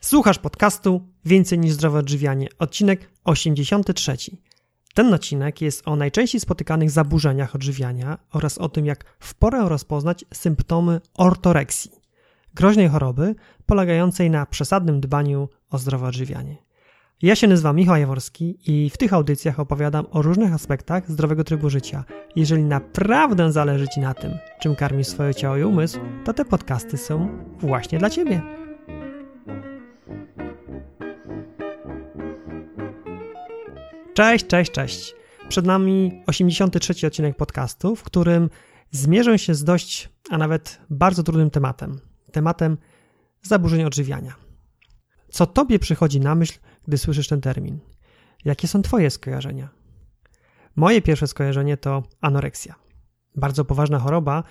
Słuchasz podcastu Więcej niż zdrowe odżywianie, odcinek 83. Ten odcinek jest o najczęściej spotykanych zaburzeniach odżywiania oraz o tym, jak w porę rozpoznać symptomy ortoreksji, groźnej choroby polegającej na przesadnym dbaniu o zdrowe odżywianie. Ja się nazywam Michał Jaworski i w tych audycjach opowiadam o różnych aspektach zdrowego trybu życia. Jeżeli naprawdę zależy Ci na tym, czym karmisz swoje ciało i umysł, to te podcasty są właśnie dla Ciebie. Cześć, cześć, cześć. Przed nami 83 odcinek podcastu, w którym zmierzę się z dość, a nawet bardzo trudnym tematem. Tematem zaburzeń odżywiania. Co tobie przychodzi na myśl, gdy słyszysz ten termin? Jakie są twoje skojarzenia? Moje pierwsze skojarzenie to anoreksja. Bardzo poważna choroba,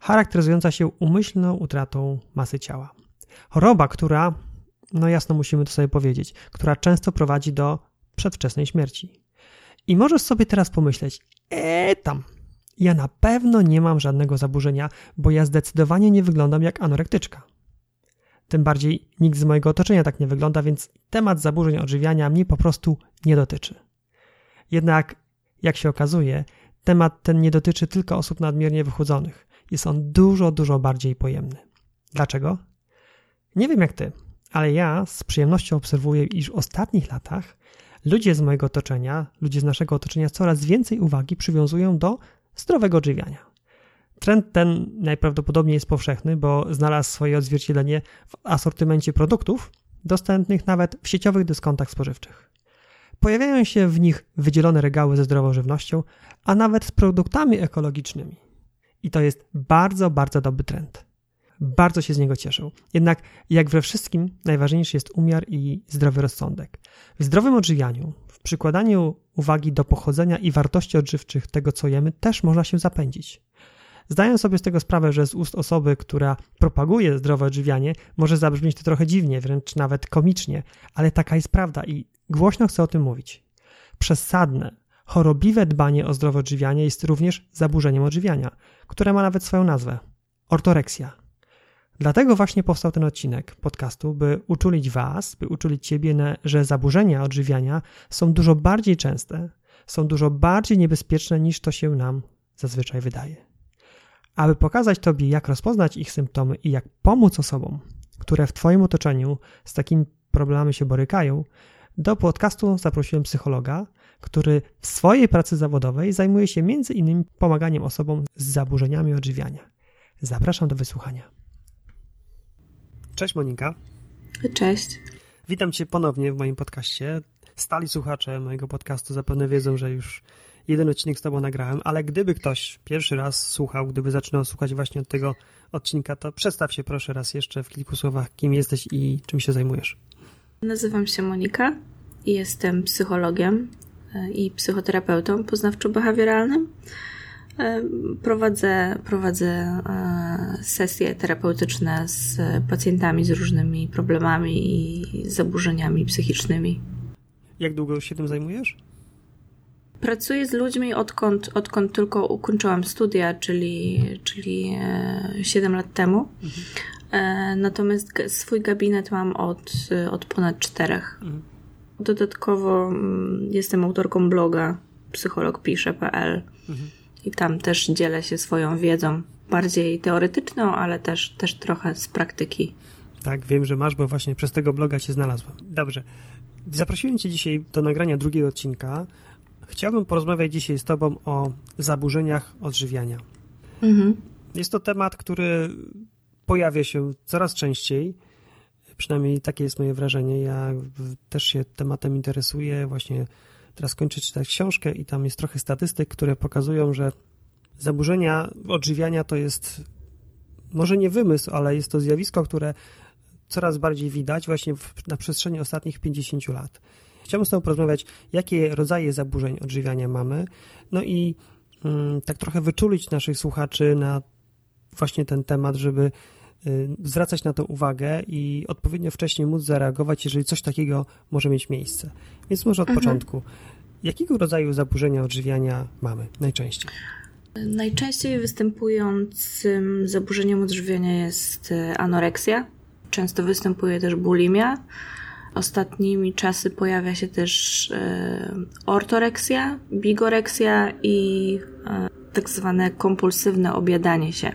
charakteryzująca się umyślną utratą masy ciała. Choroba, która, no jasno musimy to sobie powiedzieć, która często prowadzi do przedwczesnej śmierci. I możesz sobie teraz pomyśleć, eee tam, ja na pewno nie mam żadnego zaburzenia, bo ja zdecydowanie nie wyglądam jak anorektyczka. Tym bardziej nikt z mojego otoczenia tak nie wygląda, więc temat zaburzeń odżywiania mnie po prostu nie dotyczy. Jednak, jak się okazuje, temat ten nie dotyczy tylko osób nadmiernie wychudzonych. Jest on dużo, dużo bardziej pojemny. Dlaczego? Nie wiem jak ty, ale ja z przyjemnością obserwuję, iż w ostatnich latach ludzie z mojego otoczenia, ludzie z naszego otoczenia coraz więcej uwagi przywiązują do zdrowego odżywiania. Trend ten najprawdopodobniej jest powszechny, bo znalazł swoje odzwierciedlenie w asortymencie produktów dostępnych nawet w sieciowych dyskontach spożywczych. Pojawiają się w nich wydzielone regały ze zdrową żywnością, a nawet z produktami ekologicznymi. I to jest bardzo, bardzo dobry trend. Bardzo się z niego cieszę. Jednak, jak we wszystkim, najważniejszy jest umiar i zdrowy rozsądek. W zdrowym odżywianiu, w przykładaniu uwagi do pochodzenia i wartości odżywczych tego, co jemy, też można się zapędzić. Zdaję sobie z tego sprawę, że z ust osoby, która propaguje zdrowe odżywianie, może zabrzmieć to trochę dziwnie, wręcz nawet komicznie, ale taka jest prawda i głośno chcę o tym mówić. Przesadne, chorobliwe dbanie o zdrowe odżywianie jest również zaburzeniem odżywiania, które ma nawet swoją nazwę ortoreksja. Dlatego właśnie powstał ten odcinek podcastu, by uczulić Was, by uczulić Ciebie, że zaburzenia odżywiania są dużo bardziej częste, są dużo bardziej niebezpieczne niż to się nam zazwyczaj wydaje. Aby pokazać Tobie, jak rozpoznać ich symptomy i jak pomóc osobom, które w Twoim otoczeniu z takimi problemami się borykają, do podcastu zaprosiłem psychologa, który w swojej pracy zawodowej zajmuje się innymi pomaganiem osobom z zaburzeniami odżywiania. Zapraszam do wysłuchania. Cześć Monika. Cześć. Witam Cię ponownie w moim podcaście. Stali słuchacze mojego podcastu zapewne wiedzą, że już jeden odcinek z Tobą nagrałem, ale gdyby ktoś pierwszy raz słuchał, gdyby zaczynał słuchać właśnie od tego odcinka, to przedstaw się proszę raz jeszcze w kilku słowach, kim jesteś i czym się zajmujesz. Nazywam się Monika i jestem psychologiem e, i psychoterapeutą poznawczo-behawioralnym. E, prowadzę, prowadzę e, sesje terapeutyczne z pacjentami z różnymi problemami i zaburzeniami psychicznymi. Jak długo się tym zajmujesz? Pracuję z ludźmi odkąd, odkąd tylko ukończyłam studia, czyli, czyli 7 lat temu. Mhm. Natomiast swój gabinet mam od, od ponad czterech. Mhm. Dodatkowo mm, jestem autorką bloga psychologpisze.pl mhm. I tam też dzielę się swoją wiedzą, bardziej teoretyczną, ale też, też trochę z praktyki. Tak, wiem, że masz, bo właśnie przez tego bloga cię znalazłem. Dobrze. Zaprosiłem cię dzisiaj do nagrania drugiego odcinka, Chciałbym porozmawiać dzisiaj z Tobą o zaburzeniach odżywiania. Mhm. Jest to temat, który pojawia się coraz częściej. Przynajmniej takie jest moje wrażenie. Ja też się tematem interesuję. Właśnie teraz kończę czytać książkę i tam jest trochę statystyk, które pokazują, że zaburzenia odżywiania to jest może nie wymysł, ale jest to zjawisko, które coraz bardziej widać właśnie w, na przestrzeni ostatnich 50 lat. Chciałbym z Tobą porozmawiać, jakie rodzaje zaburzeń odżywiania mamy, no i mm, tak trochę wyczulić naszych słuchaczy na właśnie ten temat, żeby zwracać na to uwagę i odpowiednio wcześniej móc zareagować, jeżeli coś takiego może mieć miejsce. Więc może od mhm. początku. Jakiego rodzaju zaburzenia odżywiania mamy najczęściej? Najczęściej występującym zaburzeniem odżywiania jest y, anoreksja, Często występuje też bulimia. Ostatnimi czasy pojawia się też e, ortoreksja, bigoreksja i tak zwane kompulsywne obiadanie się,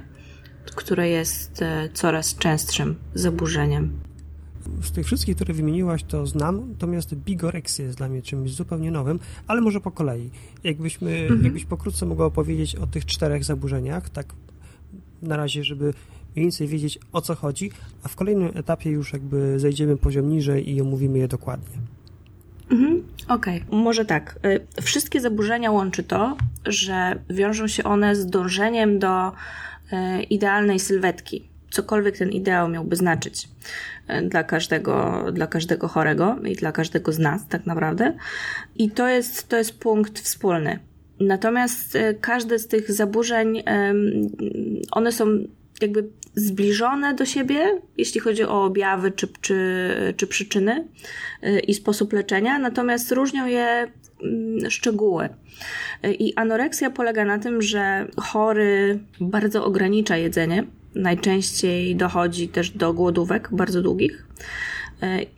które jest e, coraz częstszym zaburzeniem. Z tych wszystkich, które wymieniłaś, to znam, natomiast bigoreksja jest dla mnie czymś zupełnie nowym, ale może po kolei. Jakbyśmy, mhm. Jakbyś pokrótce mogła opowiedzieć o tych czterech zaburzeniach, tak na razie, żeby mniej więcej wiedzieć o co chodzi, a w kolejnym etapie już jakby zejdziemy poziom niżej i omówimy je dokładnie. Mhm, Okej, okay. może tak. Y, wszystkie zaburzenia łączy to, że wiążą się one z dążeniem do idealnej sylwetki, cokolwiek ten ideał miałby znaczyć y, dla każdego, dla każdego chorego i dla każdego z nas, tak naprawdę. I to jest, to jest punkt wspólny. Natomiast każde z tych zaburzeń, one są jakby zbliżone do siebie, jeśli chodzi o objawy czy, czy, czy przyczyny i sposób leczenia, natomiast różnią je szczegóły. I anoreksja polega na tym, że chory bardzo ogranicza jedzenie. Najczęściej dochodzi też do głodówek bardzo długich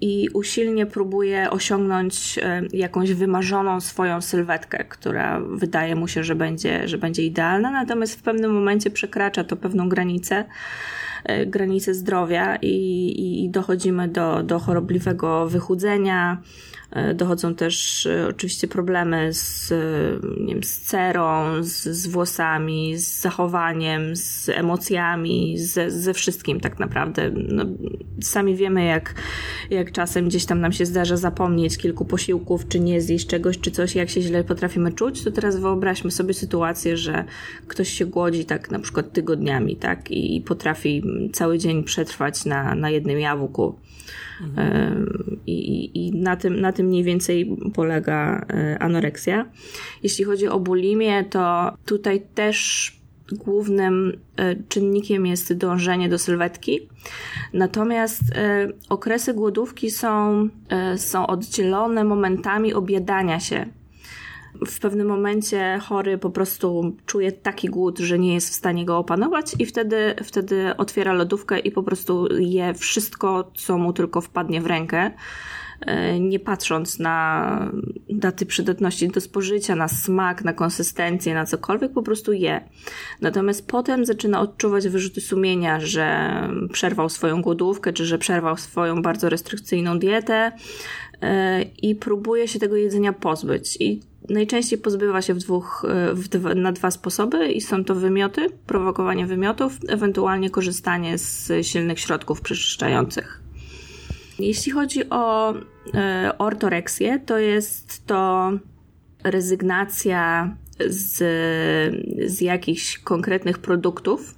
i usilnie próbuje osiągnąć e, jakąś wymarzoną swoją sylwetkę, która wydaje mu się, że będzie, że będzie idealna, natomiast w pewnym momencie przekracza to pewną granicę e, granicę zdrowia i, i dochodzimy do, do chorobliwego wychudzenia, E, dochodzą też e, oczywiście problemy z, nie wiem, z cerą, z, z włosami, z zachowaniem, z emocjami, ze, ze wszystkim tak naprawdę. No, sami wiemy, jak, jak czasem gdzieś tam nam się zdarza zapomnieć kilku posiłków, czy nie zjeść czegoś, czy coś, jak się źle potrafimy czuć, to teraz wyobraźmy sobie sytuację, że ktoś się głodzi tak na przykład tygodniami, tak, i potrafi cały dzień przetrwać na, na jednym jabłku i, I, na, tym, na tym mniej więcej polega e, anoreksja. Jeśli chodzi o bulimię, to tutaj też głównym e, czynnikiem jest dążenie do sylwetki. Natomiast okresy głodówki są, są oddzielone momentami objadania się w pewnym momencie chory po prostu czuje taki głód, że nie jest w stanie go opanować i wtedy, wtedy otwiera lodówkę i po prostu je wszystko, co mu tylko wpadnie w rękę e, nie patrząc na daty przydatności do spożycia, na smak, na konsystencję, na cokolwiek, po prostu je. Natomiast potem zaczyna odczuwać wyrzuty sumienia, że przerwał swoją głodówkę, czy że przerwał swoją bardzo restrykcyjną dietę e, i próbuje się tego jedzenia pozbyć. I najczęściej pozbywa się w dwóch, e, w dwa, na dwa sposoby i są to wymioty, prowokowanie wymiotów, ewentualnie korzystanie z silnych środków przeczyszczających. Jeśli chodzi o e, ortoreksję, to jest to rezygnacja z, z jakichś konkretnych produktów,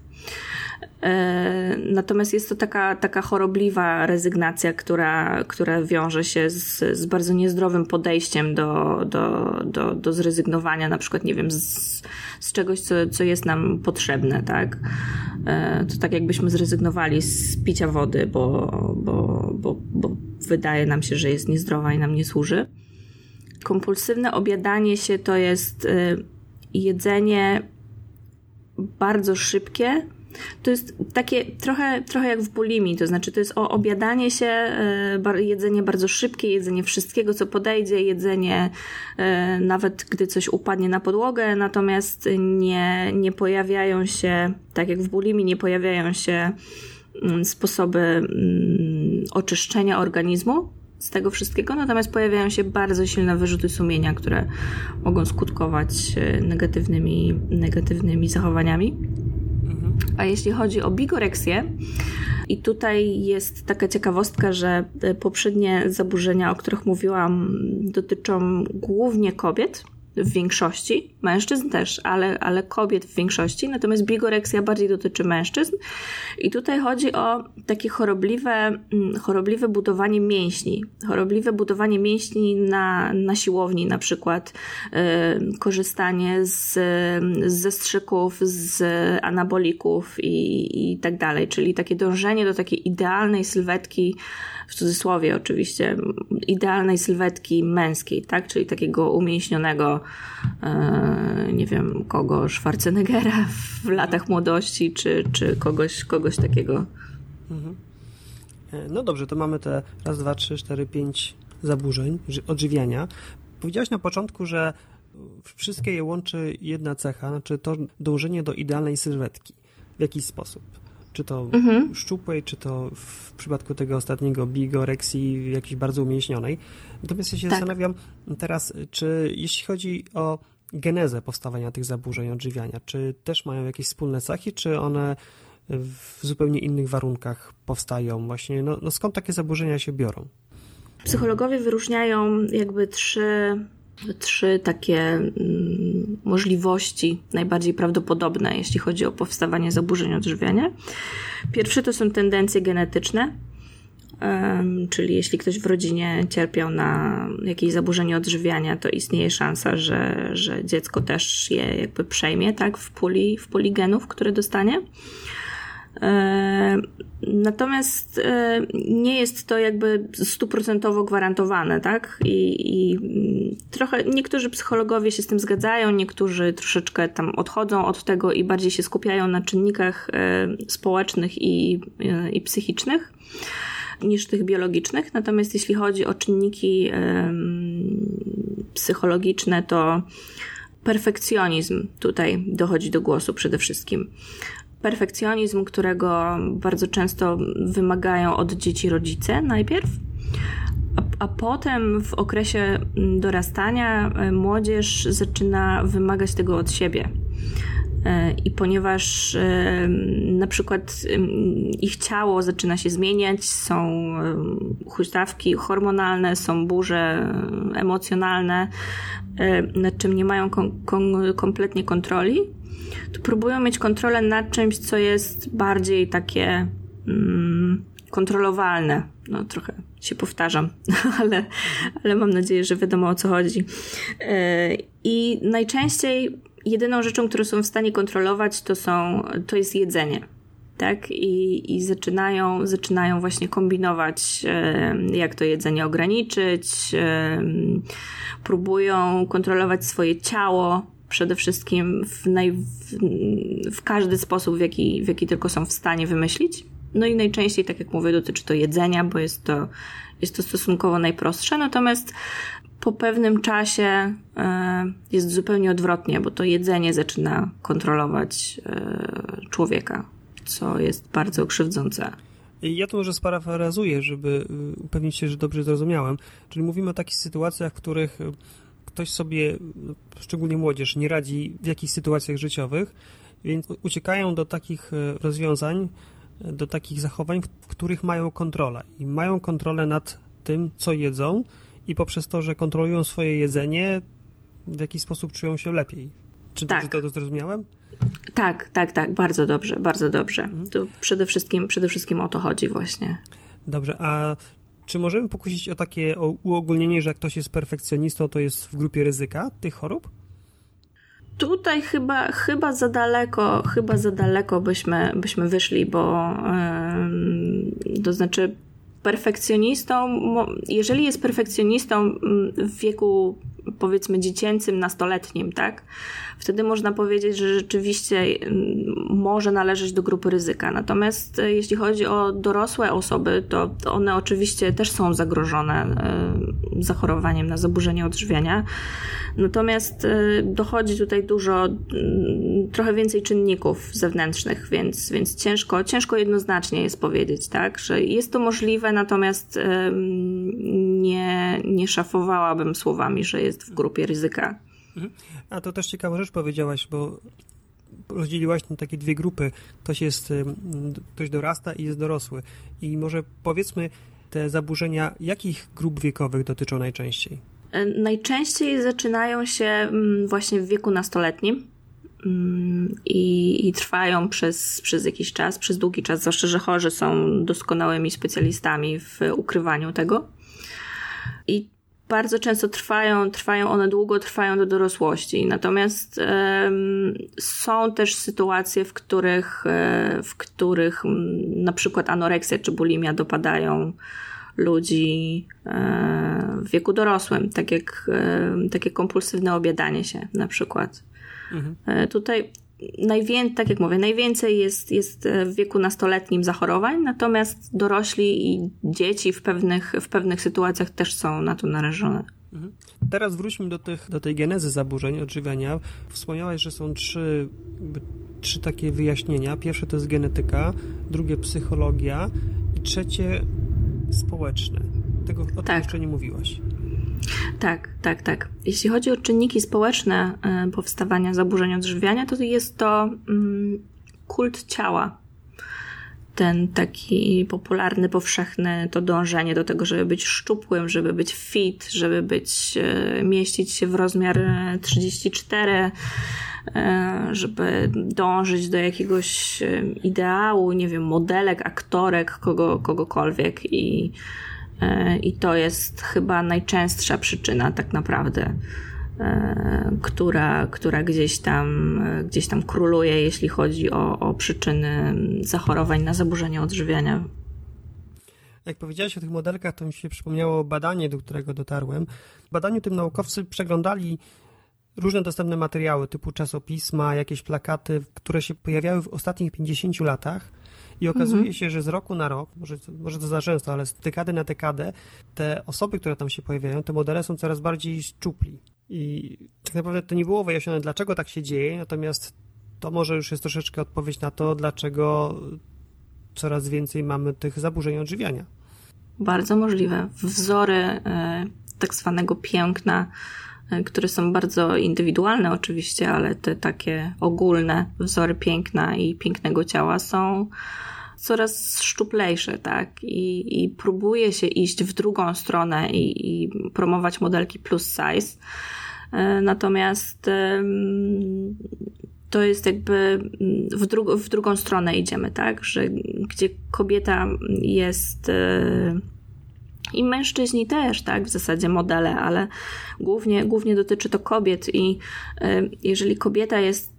natomiast jest to taka, taka chorobliwa rezygnacja, która, która wiąże się z, z bardzo niezdrowym podejściem do, do, do, do zrezygnowania, na przykład, nie wiem, z, z czegoś, co, co jest nam potrzebne, tak? E, to tak jakbyśmy zrezygnowali z picia wody, bo, bo, bo, bo wydaje nam się, że jest niezdrowa i nam nie służy. Kompulsywne obiadanie się to jest e, jedzenie bardzo szybkie, to jest takie trochę, trochę jak w bulimii, to znaczy to jest o obiadanie się, e, jedzenie bardzo szybkie, jedzenie wszystkiego, co podejdzie, jedzenie e, nawet gdy coś upadnie na podłogę, natomiast nie, nie pojawiają się, tak jak w bulimii, nie pojawiają się mm, sposoby mm, oczyszczenia organizmu z tego wszystkiego, natomiast pojawiają się bardzo silne wyrzuty sumienia, które mogą skutkować e, negatywnymi, negatywnymi zachowaniami. A jeśli chodzi o bigoreksję, i tutaj jest taka ciekawostka, że e, poprzednie zaburzenia, o których mówiłam, dotyczą głównie kobiet w większości, mężczyzn też, ale, ale kobiet w większości, natomiast bigoreksja bardziej dotyczy mężczyzn. I tutaj chodzi o takie chorobliwe, mm, chorobliwe budowanie mięśni. Chorobliwe budowanie mięśni na, na siłowni, na przykład yy, korzystanie z, z zastrzyków, z anabolików i, i tak dalej, czyli takie dążenie do takiej idealnej sylwetki, w cudzysłowie oczywiście, idealnej sylwetki męskiej, tak? Czyli takiego umięśnionego, e, nie wiem, kogo, Schwarzeneggera w latach młodości, czy, czy kogoś, kogoś takiego. Mhm. No dobrze, to mamy te raz, dwa, trzy, cztery, pięć zaburzeń odżywiania. Powiedziałaś na początku, że wszystkie je łączy jedna cecha, znaczy to dążenie do idealnej sylwetki w jakiś sposób. Czy to mhm. szczupłej, czy to w przypadku tego ostatniego bigoreksji jakiejś bardzo umięśnionej. Natomiast ja się tak. zastanawiam teraz, czy jeśli chodzi o genezę powstawania tych zaburzeń odżywiania, czy też mają jakieś wspólne cechy, czy one w zupełnie innych warunkach powstają? Właśnie, no, no skąd takie zaburzenia się biorą? Psychologowie wyróżniają jakby trzy, trzy takie mm, możliwości najbardziej prawdopodobne, jeśli chodzi o powstawanie zaburzeń odżywiania. Pierwszy to są tendencje genetyczne, czyli jeśli ktoś w rodzinie cierpiał na jakieś zaburzenie odżywiania, to istnieje szansa, że, że dziecko też je jakby przejmie, tak, w puli, w puli genów, które dostanie. E, natomiast e, nie jest to jakby stuprocentowo gwarantowane, tak? I, I, trochę niektórzy psychologowie się z tym zgadzają, niektórzy troszeczkę tam odchodzą od tego i bardziej się skupiają na czynnikach e, społecznych i, i psychicznych niż tych biologicznych. Natomiast jeśli chodzi o czynniki psychologiczne, to perfekcjonizm tutaj dochodzi do głosu przede wszystkim perfekcjonizm, którego bardzo często wymagają od dzieci rodzice najpierw, a, a potem w okresie dorastania e, młodzież zaczyna wymagać tego od siebie. E, I ponieważ e, na przykład ich ciało zaczyna się zmieniać, są huśtawki hormonalne, są burze emocjonalne, nad czym nie mają kom kom kompletnie kontroli, próbują mieć kontrolę nad czymś, co jest bardziej takie mm, kontrolowalne. No trochę się powtarzam, ale, ale mam nadzieję, że wiadomo o co chodzi. Yy, I najczęściej jedyną rzeczą, którą są w stanie kontrolować, to, są, to jest jedzenie. Tak? I, I zaczynają, zaczynają właśnie kombinować, yy, jak to jedzenie ograniczyć. Yy, próbują kontrolować swoje ciało, przede wszystkim w, naj, w, w każdy sposób, w jaki, w jaki tylko są w stanie wymyślić. No i najczęściej, tak jak mówię, dotyczy to jedzenia, bo jest to, jest to stosunkowo najprostsze, natomiast po pewnym czasie e, jest zupełnie odwrotnie, bo to jedzenie zaczyna kontrolować e, człowieka, co jest bardzo krzywdzące. Ja to może sparafrazuję, żeby y, upewnić się, że dobrze zrozumiałem. Czyli mówimy o takich sytuacjach, w których ktoś sobie, szczególnie młodzież, nie radzi w jakichś sytuacjach życiowych, więc uciekają do takich e, rozwiązań, e, do takich zachowań, w których mają kontrolę i mają kontrolę nad tym, co jedzą i poprzez to, że kontrolują swoje jedzenie, w jakiś sposób czują się lepiej. Czy tak. dobrze to zrozumiałem? Tak, tak, tak, bardzo dobrze, bardzo dobrze. Mhm. To przede wszystkim, przede wszystkim o to chodzi właśnie. Dobrze, a czy możemy pokusić o takie uogólnienie, że jak ktoś jest perfekcjonistą, to jest w grupie ryzyka tych chorób? Tutaj chyba, chyba za daleko, chyba za daleko byśmy, byśmy wyszli, bo to znaczy perfekcjonistą, jeżeli jest perfekcjonistą mm, w wieku powiedzmy dziecięcym, nastoletnim, tak? Wtedy można powiedzieć, że rzeczywiście mm, może należeć do grupy ryzyka. Natomiast e, jeśli chodzi o dorosłe osoby, to one oczywiście też są zagrożone e, zachorowaniem na zaburzenie odżywiania. Natomiast dochodzi tutaj dużo, trochę więcej czynników zewnętrznych, więc, więc ciężko, ciężko jednoznacznie jest powiedzieć, tak, że jest to możliwe, natomiast nie, nie szafowałabym słowami, że jest w grupie ryzyka. Mhm. A to też ciekawa rzecz powiedziałaś, bo rozdzieliłaś na takie dwie grupy. Ktoś jest, ktoś dorasta i jest dorosły. I może powiedzmy te zaburzenia, jakich grup wiekowych dotyczą najczęściej? E, najczęściej zaczynają się właśnie w wieku nastoletnim. I, i, trwają przez, przez jakiś czas, przez długi czas, zwłaszcza, że chorzy są doskonałymi specjalistami w ukrywaniu tego. I bardzo często trwają, trwają one długo, trwają do dorosłości. Natomiast um, są też sytuacje, w których, e, w których na przykład anoreksja czy bulimia dopadają ludzi e, w wieku dorosłym, tak jak takie kompulsywne obiadanie się na przykład. Mhm. E, tutaj najwięcej, tak jak mówię, najwięcej jest, jest w wieku nastoletnim zachorowań, natomiast dorośli i dzieci w pewnych, w pewnych sytuacjach też są na to narażone. Mhm. Teraz wróćmy do, tych, do tej genezy zaburzeń odżywiania. Wspomniałaś, że są trzy, trzy takie wyjaśnienia. Pierwsze to jest genetyka, drugie psychologia i trzecie społeczne. Tego o tym tak. jeszcze nie mówiłaś. Tak, tak, tak. Jeśli chodzi o czynniki społeczne e, powstawania zaburzeń odżywiania, to jest to mm, kult ciała. Ten taki popularny, powszechny, to dążenie do tego, żeby być szczupłym, żeby być fit, żeby być, e, mieścić się w rozmiar 34, e, żeby dążyć do jakiegoś ideału, nie wiem, modelek, aktorek, kogo, kogokolwiek i I to jest chyba najczęstsza przyczyna, tak naprawdę, e, która, która gdzieś, tam, gdzieś tam króluje, jeśli chodzi o, o przyczyny zachorowań na zaburzenia odżywiania. Jak powiedziałeś o tych modelkach, to mi się przypomniało badanie, do którego dotarłem. W badaniu tym naukowcy przeglądali różne dostępne materiały, typu czasopisma, jakieś plakaty, które się pojawiały w ostatnich 50 latach i okazuje mhm. się, że z roku na rok, może, może to za często, ale z dekady na dekadę, te osoby, które tam się pojawiają, te modele są coraz bardziej szczupli. I tak naprawdę to nie było wyjaśnione, dlaczego tak się dzieje, natomiast to może już jest troszeczkę odpowiedź na to, dlaczego coraz więcej mamy tych zaburzeń odżywiania. Bardzo możliwe. Wzory y, tak zwanego piękna, które są bardzo indywidualne oczywiście, ale te takie ogólne wzory piękna i pięknego ciała są coraz szczuplejsze, tak? I, i próbuje się iść w drugą stronę i, i promować modelki plus size. E, natomiast to jest jakby w, dru w drugą stronę idziemy, tak? Że gdzie kobieta jest e, i mężczyźni też, tak, w zasadzie modele, ale głównie, głównie dotyczy to kobiet i jeżeli kobieta jest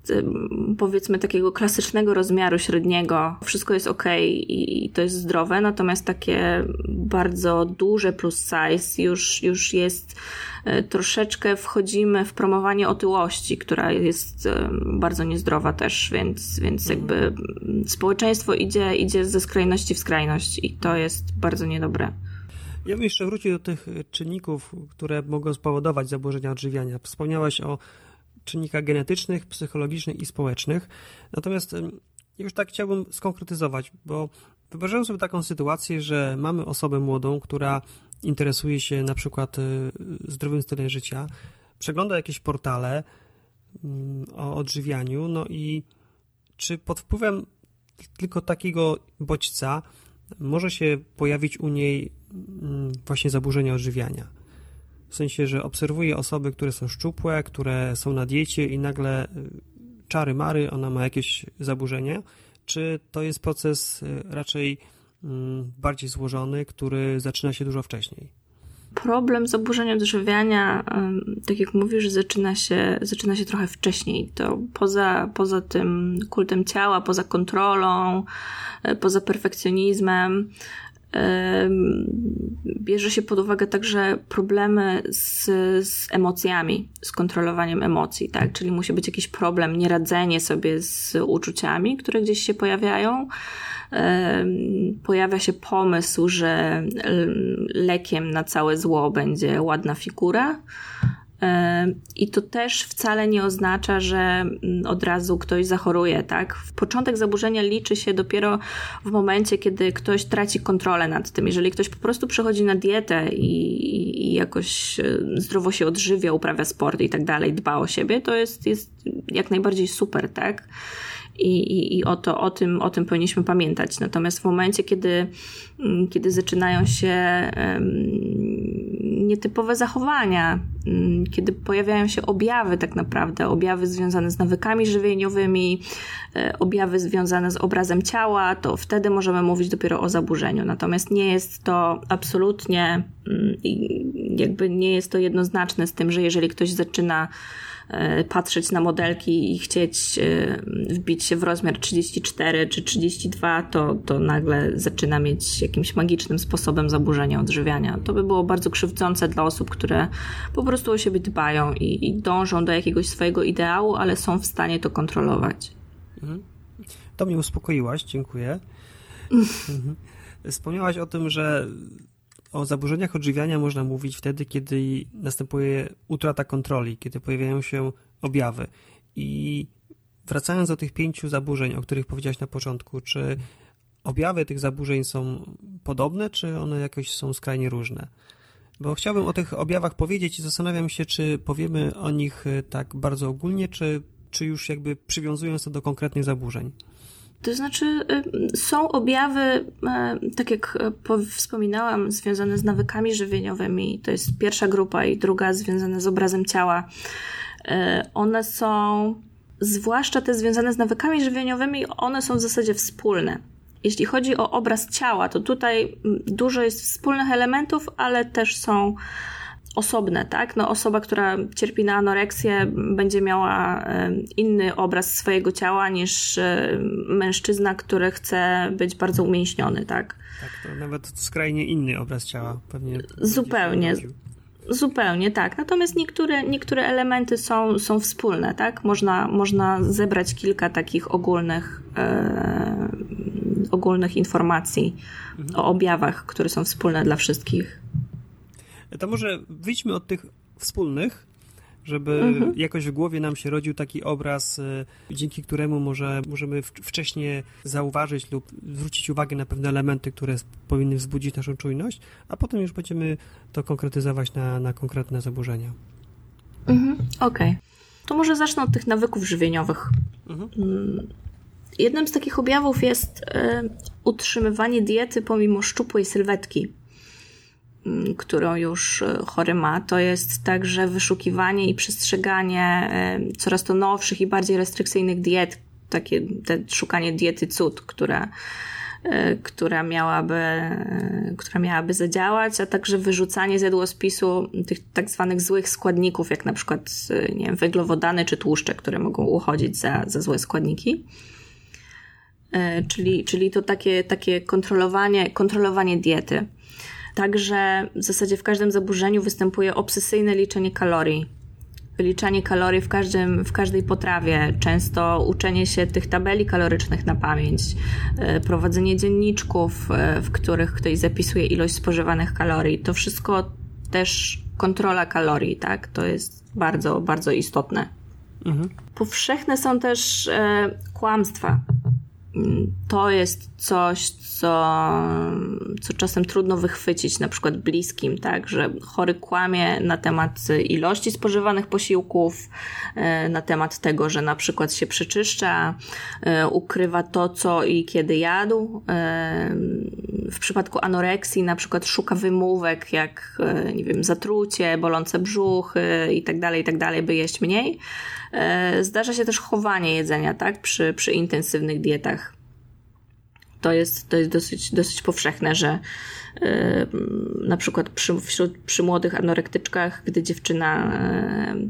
powiedzmy takiego klasycznego rozmiaru średniego, wszystko jest ok i to jest zdrowe, natomiast takie bardzo duże plus size już, już jest y, troszeczkę wchodzimy w promowanie otyłości, która jest bardzo niezdrowa też, więc, więc mhm. jakby społeczeństwo idzie, idzie ze skrajności w skrajność i to jest bardzo niedobre. Ja bym jeszcze wrócił do tych czynników, które mogą spowodować zaburzenia odżywiania. Wspomniałaś o czynnikach genetycznych, psychologicznych i społecznych. Natomiast już tak chciałbym skonkretyzować, bo wyobrażam sobie taką sytuację, że mamy osobę młodą, która interesuje się na przykład y, zdrowym stylem życia, przegląda jakieś portale o odżywianiu, no i czy pod wpływem tylko takiego bodźca może się pojawić u niej mm, właśnie zaburzenia odżywiania. W sensie, że obserwuje osoby, które są szczupłe, które są na diecie i nagle y, czary mary, ona ma jakieś zaburzenie, czy to jest proces y, raczej mm, bardziej złożony, który zaczyna się dużo wcześniej? Problem zaburzeń odżywiania, tak jak mówisz, zaczyna się, zaczyna się trochę wcześniej. To poza, poza tym kultem ciała, poza kontrolą, e, poza perfekcjonizmem, bierze się pod uwagę także problemy z, z emocjami, z kontrolowaniem emocji, tak? Czyli musi być jakiś problem, nieradzenie sobie z uczuciami, które gdzieś się pojawiają pojawia się pomysł, że lekiem na całe zło będzie ładna figura. I to też wcale nie oznacza, że mm, od razu ktoś zachoruje, tak? Początek zaburzenia liczy się dopiero w momencie, kiedy ktoś traci kontrolę nad tym. Jeżeli ktoś po prostu przechodzi na dietę i, i jakoś zdrowo się odżywia, uprawia sport i tak dalej, dba o siebie, to jest, jest jak najbardziej super, tak? i, i, i o, to, o, tym, o tym powinniśmy pamiętać. Natomiast w momencie, kiedy, mm, kiedy zaczynają się nietypowe zachowania, mm, kiedy pojawiają się objawy tak naprawdę, objawy związane z nawykami żywieniowymi, e, objawy związane z obrazem ciała, to wtedy możemy mówić dopiero o zaburzeniu. Natomiast nie jest to absolutnie, mm, jakby nie jest to jednoznaczne z tym, że jeżeli ktoś zaczyna patrzeć na modelki i chcieć e, wbić się w rozmiar 34 czy 32, to, to nagle zaczyna mieć jakimś magicznym sposobem zaburzenia odżywiania. To by było bardzo krzywdzące dla osób, które po prostu o siebie dbają i, i dążą do jakiegoś swojego ideału, ale są w stanie to kontrolować. Mhm. To mnie uspokoiłaś, dziękuję. Mhm. Wspomniałaś o tym, że o zaburzeniach odżywiania można mówić wtedy, kiedy następuje utrata kontroli, kiedy pojawiają się objawy. I wracając do tych pięciu zaburzeń, o których powiedziałaś na początku, czy objawy tych zaburzeń są podobne, czy one jakoś są skrajnie różne? Bo chciałbym o tych objawach powiedzieć i zastanawiam się, czy powiemy o nich e, tak bardzo ogólnie, czy, czy już jakby przywiązując to do konkretnych zaburzeń. To znaczy, y, są objawy, y, tak jak y, wspominałam, związane z nawykami żywieniowymi. To jest pierwsza grupa, i druga związana z obrazem ciała. One są, zwłaszcza te związane z nawykami żywieniowymi, one są w zasadzie wspólne. Jeśli chodzi o obraz ciała, to tutaj mm, dużo jest wspólnych elementów, ale też są osobne, tak? No osoba, która cierpi na anoreksję, będzie miała inny obraz swojego ciała niż mężczyzna, który chce być bardzo umięśniony, tak? Tak, to nawet skrajnie inny obraz ciała pewnie. Zupełnie. Zupełnie tak. Natomiast niektóre, niektóre elementy są, są wspólne, tak? Można, można zebrać kilka takich ogólnych, e, ogólnych informacji mhm. o objawach, które są wspólne dla wszystkich to może wyjdźmy od tych wspólnych, żeby mhm. jakoś w głowie nam się rodził taki obraz, y, dzięki któremu może, możemy wcześniej zauważyć lub zwrócić uwagę na pewne elementy, które powinny wzbudzić naszą czujność, a potem już będziemy to konkretyzować na, na konkretne zaburzenia. Mhm. Okej. Okay. To może zacznę od tych nawyków żywieniowych. Mhm. Mm, jednym z takich objawów jest y, utrzymywanie diety pomimo szczupłej sylwetki. Mm, którą już e, chory ma, to jest także wyszukiwanie i przestrzeganie e, coraz to nowszych i bardziej restrykcyjnych diet, takie te szukanie diety cud, która, e, która miałaby, która miałaby zadziałać, a także wyrzucanie z jadłospisu tych tak zwanych złych składników, jak na przykład nie wiem, węglowodany czy tłuszcze, które mogą uchodzić za, za złe składniki. Czyli, czyli to takie, takie kontrolowanie, kontrolowanie diety. Także w zasadzie w każdym zaburzeniu występuje obsesyjne liczenie kalorii. Wyliczanie kalorii w, każdym, w każdej potrawie, często uczenie się tych tabeli kalorycznych na pamięć, e, prowadzenie dzienniczków, e, w których ktoś zapisuje ilość spożywanych kalorii. To wszystko też kontrola kalorii, tak? To jest bardzo, bardzo istotne. Mhm. Powszechne są też e, kłamstwa to jest coś, co, co czasem trudno wychwycić, na przykład bliskim, tak, że chory kłamie na temat ilości spożywanych posiłków, e, na temat tego, że na przykład się przeczyszcza, e, ukrywa to, co i kiedy jadł. E, w przypadku anoreksji na przykład szuka wymówek, jak, nie wiem, zatrucie, bolące brzuchy i tak dalej, i tak by jeść mniej. Zdarza się też chowanie jedzenia, tak, przy, przy intensywnych dietach. To jest, to jest dosyć, dosyć powszechne, że na przykład przy, wśród, przy młodych anorektyczkach, gdy dziewczyna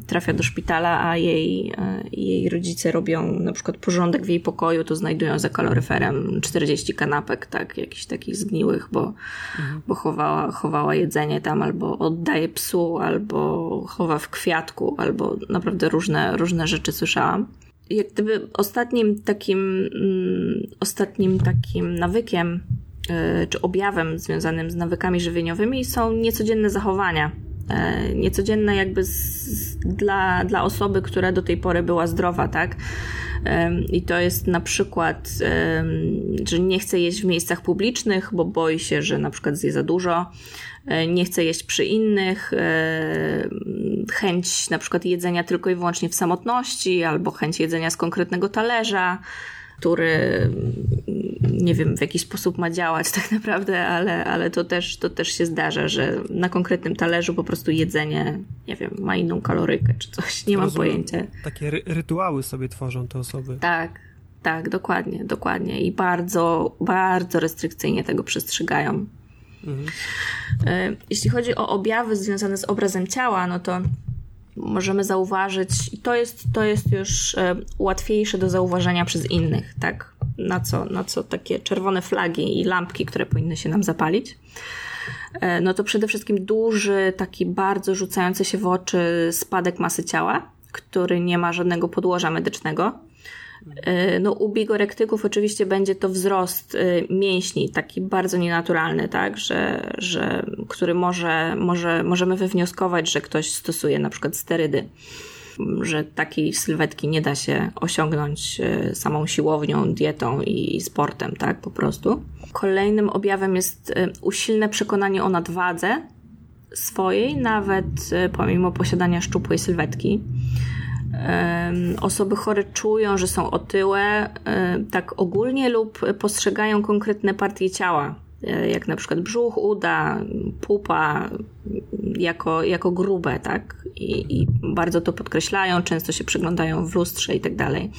trafia do szpitala, a jej, e, jej rodzice robią na przykład porządek w jej pokoju, to znajdują za kaloryferem 40 kanapek, tak, jakichś takich zgniłych, bo, mhm. bo chowała, chowała jedzenie tam, albo oddaje psu, albo chowa w kwiatku, albo naprawdę różne, różne rzeczy słyszałam jak gdyby ostatnim takim, mm, ostatnim takim nawykiem E, czy objawem związanym z nawykami żywieniowymi są niecodzienne zachowania. E, niecodzienne jakby z, dla, dla osoby, która do tej pory była zdrowa, tak? E, I to jest na przykład, że nie chce jeść w miejscach publicznych, bo boi się, że na przykład zje za dużo, nie chce jeść przy innych, chęć na przykład jedzenia tylko i wyłącznie w samotności, albo chęć jedzenia z konkretnego talerza, który nie wiem w jaki sposób ma działać tak naprawdę, ale, ale to, też, to też się zdarza, że na konkretnym talerzu po prostu jedzenie, nie wiem, ma inną kalorykę czy coś, nie mam pojęcia. Takie ry rytuały sobie tworzą te osoby. Tak, tak, dokładnie, dokładnie i bardzo, bardzo restrykcyjnie tego przestrzegają. Mhm. E, jeśli chodzi o objawy związane z obrazem ciała, no to możemy zauważyć, i to jest, to jest już e, łatwiejsze do zauważenia przez innych, tak? Na co, na co takie czerwone flagi i lampki, które powinny się nam zapalić. E, no to przede wszystkim duży, taki bardzo rzucający się w oczy spadek masy ciała, który nie ma żadnego podłoża medycznego. E, no, u bigorektyków oczywiście będzie to wzrost mięśni, taki bardzo nienaturalny, tak, że, że, który może, może, możemy wywnioskować, że ktoś stosuje na przykład sterydy że takiej sylwetki nie da się osiągnąć e, samą siłownią, dietą i sportem, tak, po prostu. Kolejnym objawem jest usilne przekonanie o nadwadze swojej, nawet pomimo posiadania szczupłej sylwetki. Osoby chore czują, że są otyłe, tak ogólnie lub postrzegają konkretne partie ciała, e, jak na przykład brzuch, uda, pupa, jako, jako grube, tak? I, I bardzo to podkreślają, często się przyglądają w lustrze i tak dalej.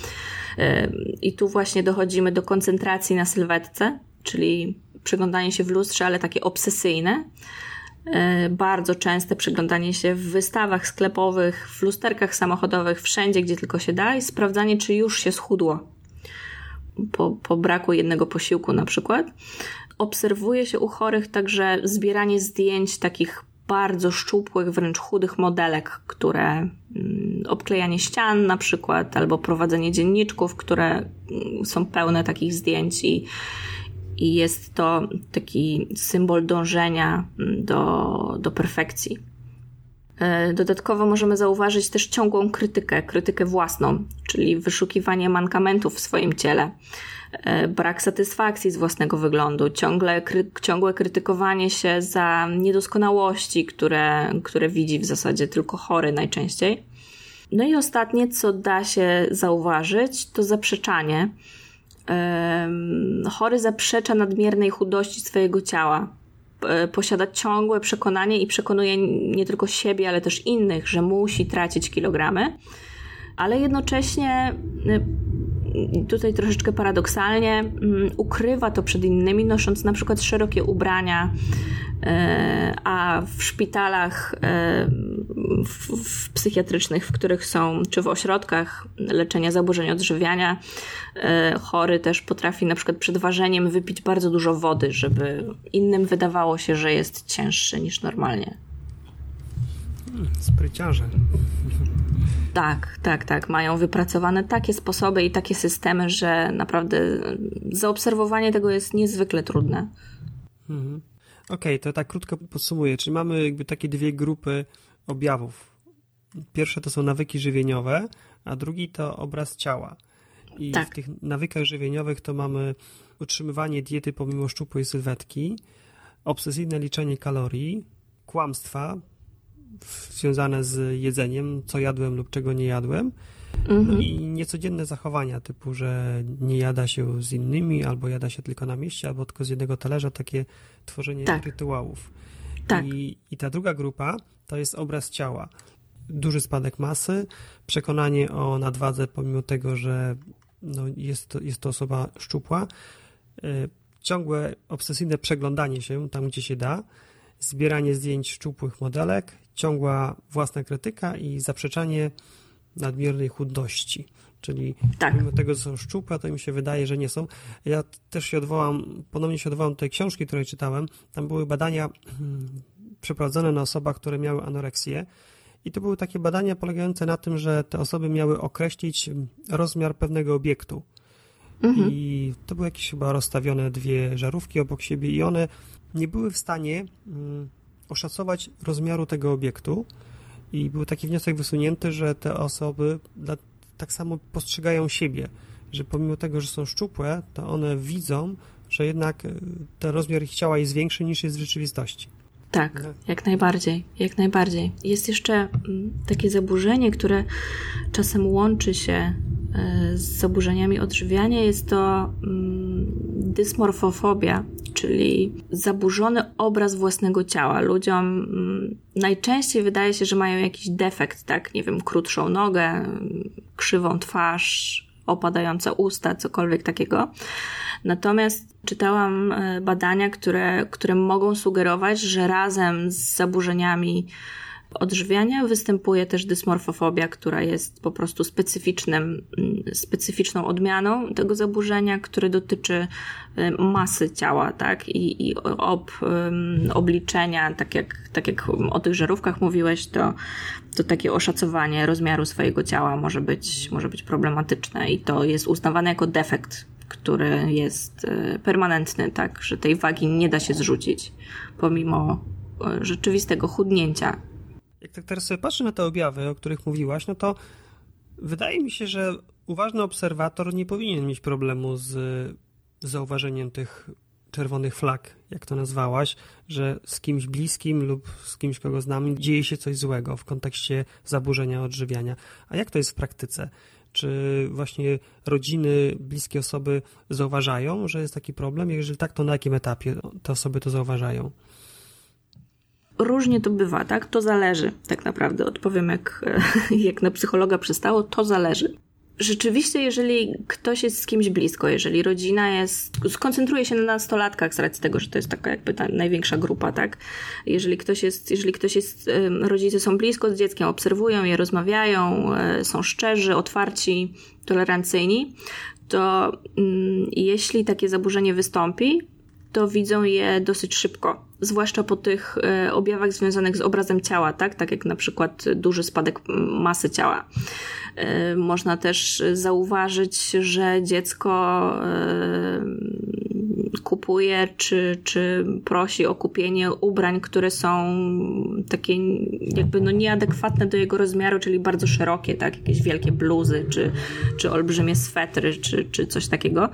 I tu właśnie dochodzimy do koncentracji na sylwetce, czyli przyglądanie się w lustrze, ale takie obsesyjne E, bardzo częste przyglądanie się w wystawach sklepowych, w lusterkach samochodowych, wszędzie, gdzie tylko się da i sprawdzanie, czy już się schudło. Po, po braku jednego posiłku na przykład. Obserwuje się u chorych także zbieranie zdjęć takich bardzo szczupłych, wręcz chudych modelek, które mm, obklejanie ścian na przykład, albo prowadzenie dzienniczków, które mm, są pełne takich zdjęć i i jest to taki symbol dążenia mm, do, do perfekcji. E, dodatkowo możemy zauważyć też ciągłą krytykę, krytykę własną, czyli wyszukiwanie mankamentów w swoim ciele, brak satysfakcji z własnego wyglądu, ciągle, kry, ciągłe krytykowanie się za niedoskonałości, które, które widzi w zasadzie tylko chory najczęściej. No i ostatnie, co da się zauważyć, to zaprzeczanie chory zaprzecza nadmiernej chudości swojego ciała. Posiada ciągłe przekonanie i przekonuje nie tylko siebie, ale też innych, że musi tracić kilogramy, ale jednocześnie tutaj troszeczkę paradoksalnie mm, ukrywa to przed innymi, nosząc na przykład szerokie ubrania, e, a w szpitalach e, w, w psychiatrycznych, w których są, czy w ośrodkach leczenia zaburzeń odżywiania, e, chory też potrafi na przykład przed ważeniem wypić bardzo dużo wody, żeby innym wydawało się, że jest cięższy niż normalnie. Spryciarze. Tak, tak, tak. Mają wypracowane takie sposoby i takie systemy, że naprawdę zaobserwowanie tego jest niezwykle trudne. Mhm. Okej, okay, to tak krótko podsumuję. Czyli mamy jakby takie dwie grupy objawów. Pierwsze to są nawyki żywieniowe, a drugi to obraz ciała. I tak. w tych nawykach żywieniowych to mamy utrzymywanie diety pomimo szczupłej sylwetki, obsesyjne liczenie kalorii, kłamstwa, związane z jedzeniem, co jadłem lub czego nie jadłem. Mhm. I niecodzienne zachowania, typu, że nie jada się z innymi, albo jada się tylko na mieście, albo tylko z jednego talerza, takie tworzenie tak. rytuałów. Tak. I, I ta druga grupa to jest obraz ciała. Duży spadek masy, przekonanie o nadwadze, pomimo tego, że no, jest, to, jest to osoba szczupła, y, ciągłe obsesyjne przeglądanie się tam, gdzie się da, zbieranie zdjęć szczupłych modelek, ciągła własna krytyka i zaprzeczanie nadmiernej chudności. Czyli tak. mimo tego, że są szczupłe, to mi się wydaje, że nie są. Ja też się odwołam, ponownie się odwołam do tej książki, której czytałem. Tam były badania hmm, przeprowadzone na osobach, które miały anoreksję. I to były takie badania polegające na tym, że te osoby miały określić rozmiar pewnego obiektu. Mhm. I to były jakieś chyba rozstawione dwie żarówki obok siebie i one nie były w stanie mm, oszacować rozmiaru tego obiektu i był taki wniosek wysunięty, że te osoby tak samo postrzegają siebie, że pomimo tego, że są szczupłe, to one widzą, że jednak e, ten rozmiar ich ciała jest większy niż jest w rzeczywistości. Tak, no. jak najbardziej, jak najbardziej. Jest jeszcze mm, takie zaburzenie, które czasem łączy się e, z zaburzeniami odżywiania, jest to mm, dysmorfofobia, czyli zaburzony obraz własnego ciała. Ludziom mm, najczęściej wydaje się, że mają jakiś defekt, tak, nie wiem, krótszą nogę, krzywą twarz, opadające usta, cokolwiek takiego. Natomiast czytałam e, badania, które, które mogą sugerować, że razem z zaburzeniami odżywiania. Występuje też dysmorfofobia, która jest po prostu specyficznym, mm, specyficzną odmianą tego zaburzenia, które dotyczy y, masy ciała, tak? I, i ob, obliczenia, tak jak, tak jak o tych żarówkach mówiłeś, to, to takie oszacowanie rozmiaru swojego ciała może być, może być problematyczne i to jest uznawane jako defekt który jest y, permanentny, tak, że tej wagi nie da się zrzucić, pomimo y, rzeczywistego chudnięcia jak tak teraz sobie patrzę na te objawy, o których mówiłaś, no to wydaje mi się, że uważny obserwator nie powinien mieć problemu z zauważeniem tych czerwonych flag, jak to nazwałaś, że z kimś bliskim lub z kimś, kogo znamy, dzieje się coś złego w kontekście zaburzenia odżywiania. A jak to jest w praktyce? Czy właśnie rodziny, bliskie osoby zauważają, że jest taki problem? Jeżeli tak, to na jakim etapie te osoby to zauważają? Różnie to bywa, tak? To zależy, tak naprawdę. Odpowiem, jak, jak na psychologa przystało, to zależy. Rzeczywiście, jeżeli ktoś jest z kimś blisko, jeżeli rodzina jest, skoncentruje się na nastolatkach z racji tego, że to jest taka jakby ta największa grupa, tak? Jeżeli ktoś jest, jeżeli ktoś jest, rodzice są blisko z dzieckiem, obserwują je, rozmawiają, e, są szczerzy, otwarci, tolerancyjni, to mm, jeśli takie zaburzenie wystąpi, to widzą je dosyć szybko, zwłaszcza po tych e, objawach związanych z obrazem ciała, tak? Tak jak na przykład duży spadek masy ciała. E, można też zauważyć, że dziecko e, kupuje czy, czy prosi o kupienie ubrań, które są takie jakby no nieadekwatne do jego rozmiaru, czyli bardzo szerokie, tak? Jakieś wielkie bluzy, czy, czy olbrzymie swetry, czy, czy coś takiego.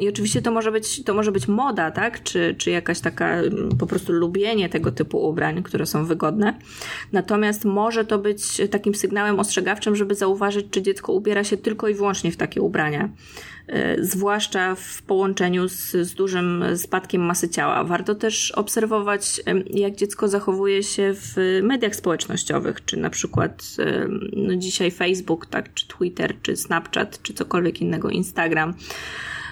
I oczywiście to może być, to może być moda, tak? Czy, czy jakaś taka mm, po prostu lubienie tego typu ubrań, które są wygodne. Natomiast może to być takim sygnałem ostrzegawczym, żeby zauważyć, czy dziecko ubiera się tylko i wyłącznie w takie ubrania. E, zwłaszcza w połączeniu z, z dużym spadkiem masy ciała. Warto też obserwować, jak dziecko zachowuje się w mediach społecznościowych, czy na przykład no dzisiaj Facebook, tak, czy Twitter, czy Snapchat, czy cokolwiek innego, Instagram.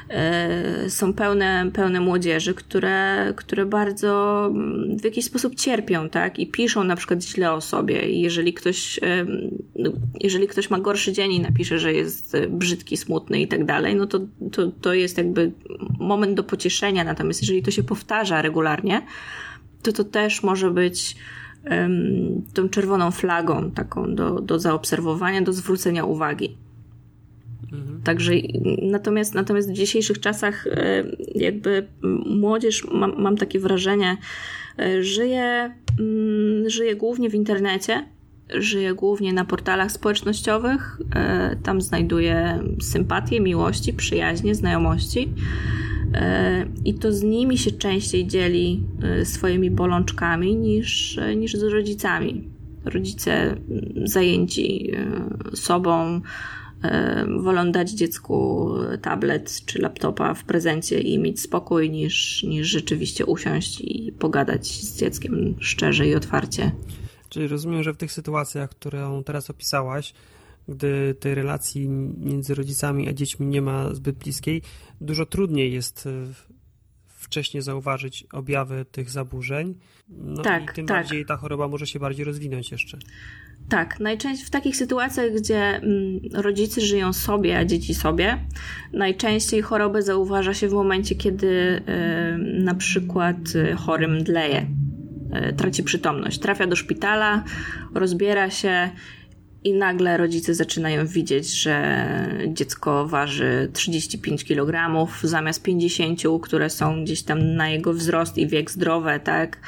E, są pełne, pełne młodzieży, które, które bardzo mm, w jakiś sposób cierpią, tak? I piszą na przykład źle o sobie. I jeżeli ktoś, no, jeżeli ktoś ma gorszy dzień i napisze, że jest brzydki, smutny i tak dalej, no to, to, to jest jakby moment do pocieszenia. Natomiast jeżeli to się powtarza regularnie, to to też może być um, tą czerwoną flagą taką do, do zaobserwowania, do zwrócenia uwagi. Mhm. Także natomiast, natomiast w dzisiejszych czasach e, jakby młodzież, mam, mam takie wrażenie, e, żyje, mm, żyje głównie w internecie, żyje głównie na portalach społecznościowych. E, tam znajduje sympatię, miłości, przyjaźnie, znajomości. I to z nimi się częściej dzieli swoimi bolączkami niż, niż z rodzicami. Rodzice zajęci sobą, wolą dać dziecku tablet czy laptopa w prezencie i mieć spokój, niż, niż rzeczywiście usiąść i pogadać z dzieckiem szczerze i otwarcie. Czyli rozumiem, że w tych sytuacjach, którą teraz opisałaś, gdy tej relacji między rodzicami a dziećmi nie ma zbyt bliskiej, dużo trudniej jest e, wcześniej zauważyć objawy tych zaburzeń. No tak, i tym tak. bardziej ta choroba może się bardziej rozwinąć jeszcze. Tak, najczęściej w takich sytuacjach, gdzie mm, rodzice żyją sobie, a dzieci sobie, najczęściej chorobę zauważa się w momencie, kiedy na przykład y, chory mdleje, y, traci przytomność, trafia do szpitala, rozbiera się i nagle rodzice zaczynają widzieć, że dziecko waży 35 kg zamiast 50, które są gdzieś tam na jego wzrost i wiek zdrowe, tak?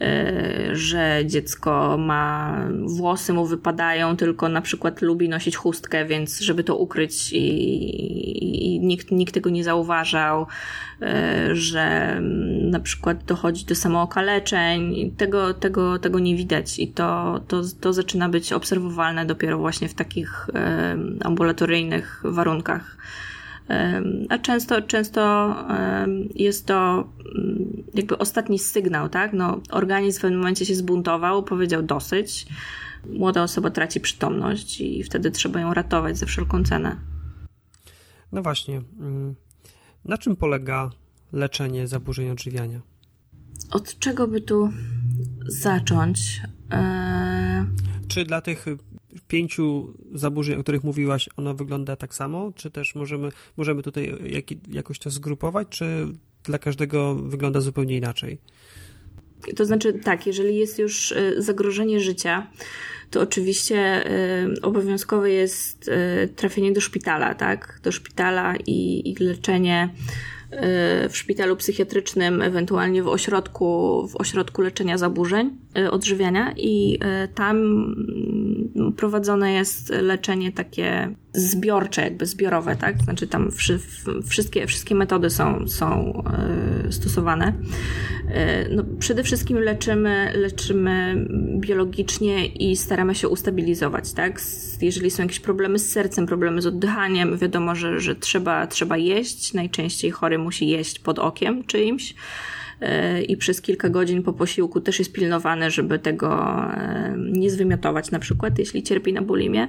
E, że dziecko ma, włosy mu wypadają, tylko na przykład lubi nosić chustkę, więc żeby to ukryć i, i nikt, nikt tego nie zauważał, e, że na przykład dochodzi do samookaleczeń, tego, tego, tego nie widać i to, to, to zaczyna być obserwowalne dopiero właśnie w takich e, ambulatoryjnych warunkach. A często, często jest to mm, jakby ostatni sygnał, tak? No, organizm w pewnym momencie się zbuntował, powiedział dosyć. Młoda osoba traci przytomność i wtedy trzeba ją ratować za wszelką cenę. No właśnie. Mm, na czym polega leczenie zaburzeń odżywiania? Od czego by tu zacząć? Eee Czy dla tych pięciu zaburzeń, o których mówiłaś, ono wygląda tak samo? Czy też możemy, możemy tutaj jak, jakoś to zgrupować, czy dla każdego wygląda zupełnie inaczej? To znaczy, tak, jeżeli jest już e, zagrożenie życia, to oczywiście y, obowiązkowe jest y, trafienie do szpitala, tak? Do szpitala i, i leczenie y, w szpitalu psychiatrycznym, ewentualnie w ośrodku, w ośrodku leczenia zaburzeń odżywiania i tam mm, prowadzone jest leczenie takie zbiorcze, jakby zbiorowe, tak? Znaczy tam wszy, wszystkie, wszystkie metody są, są e, stosowane. E, no, przede wszystkim leczymy, leczymy biologicznie i staramy się ustabilizować, tak? Jeżeli są jakieś problemy z sercem, problemy z oddychaniem, wiadomo, że, że trzeba, trzeba jeść. Najczęściej chory musi jeść pod okiem czyimś e, i przez kilka godzin po posiłku też jest pilnowane, żeby tego nie zwymiotować na przykład, jeśli cierpi na bulimię.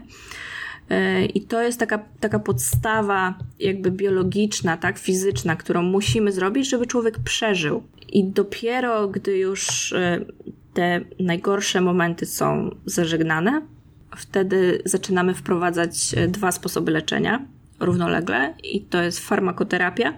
E, I to jest taka, taka podstawa, jakby biologiczna, tak, fizyczna, którą musimy zrobić, żeby człowiek przeżył. I dopiero gdy już e, te najgorsze momenty są zażegnane, wtedy zaczynamy wprowadzać e, dwa sposoby leczenia równolegle, i to jest farmakoterapia,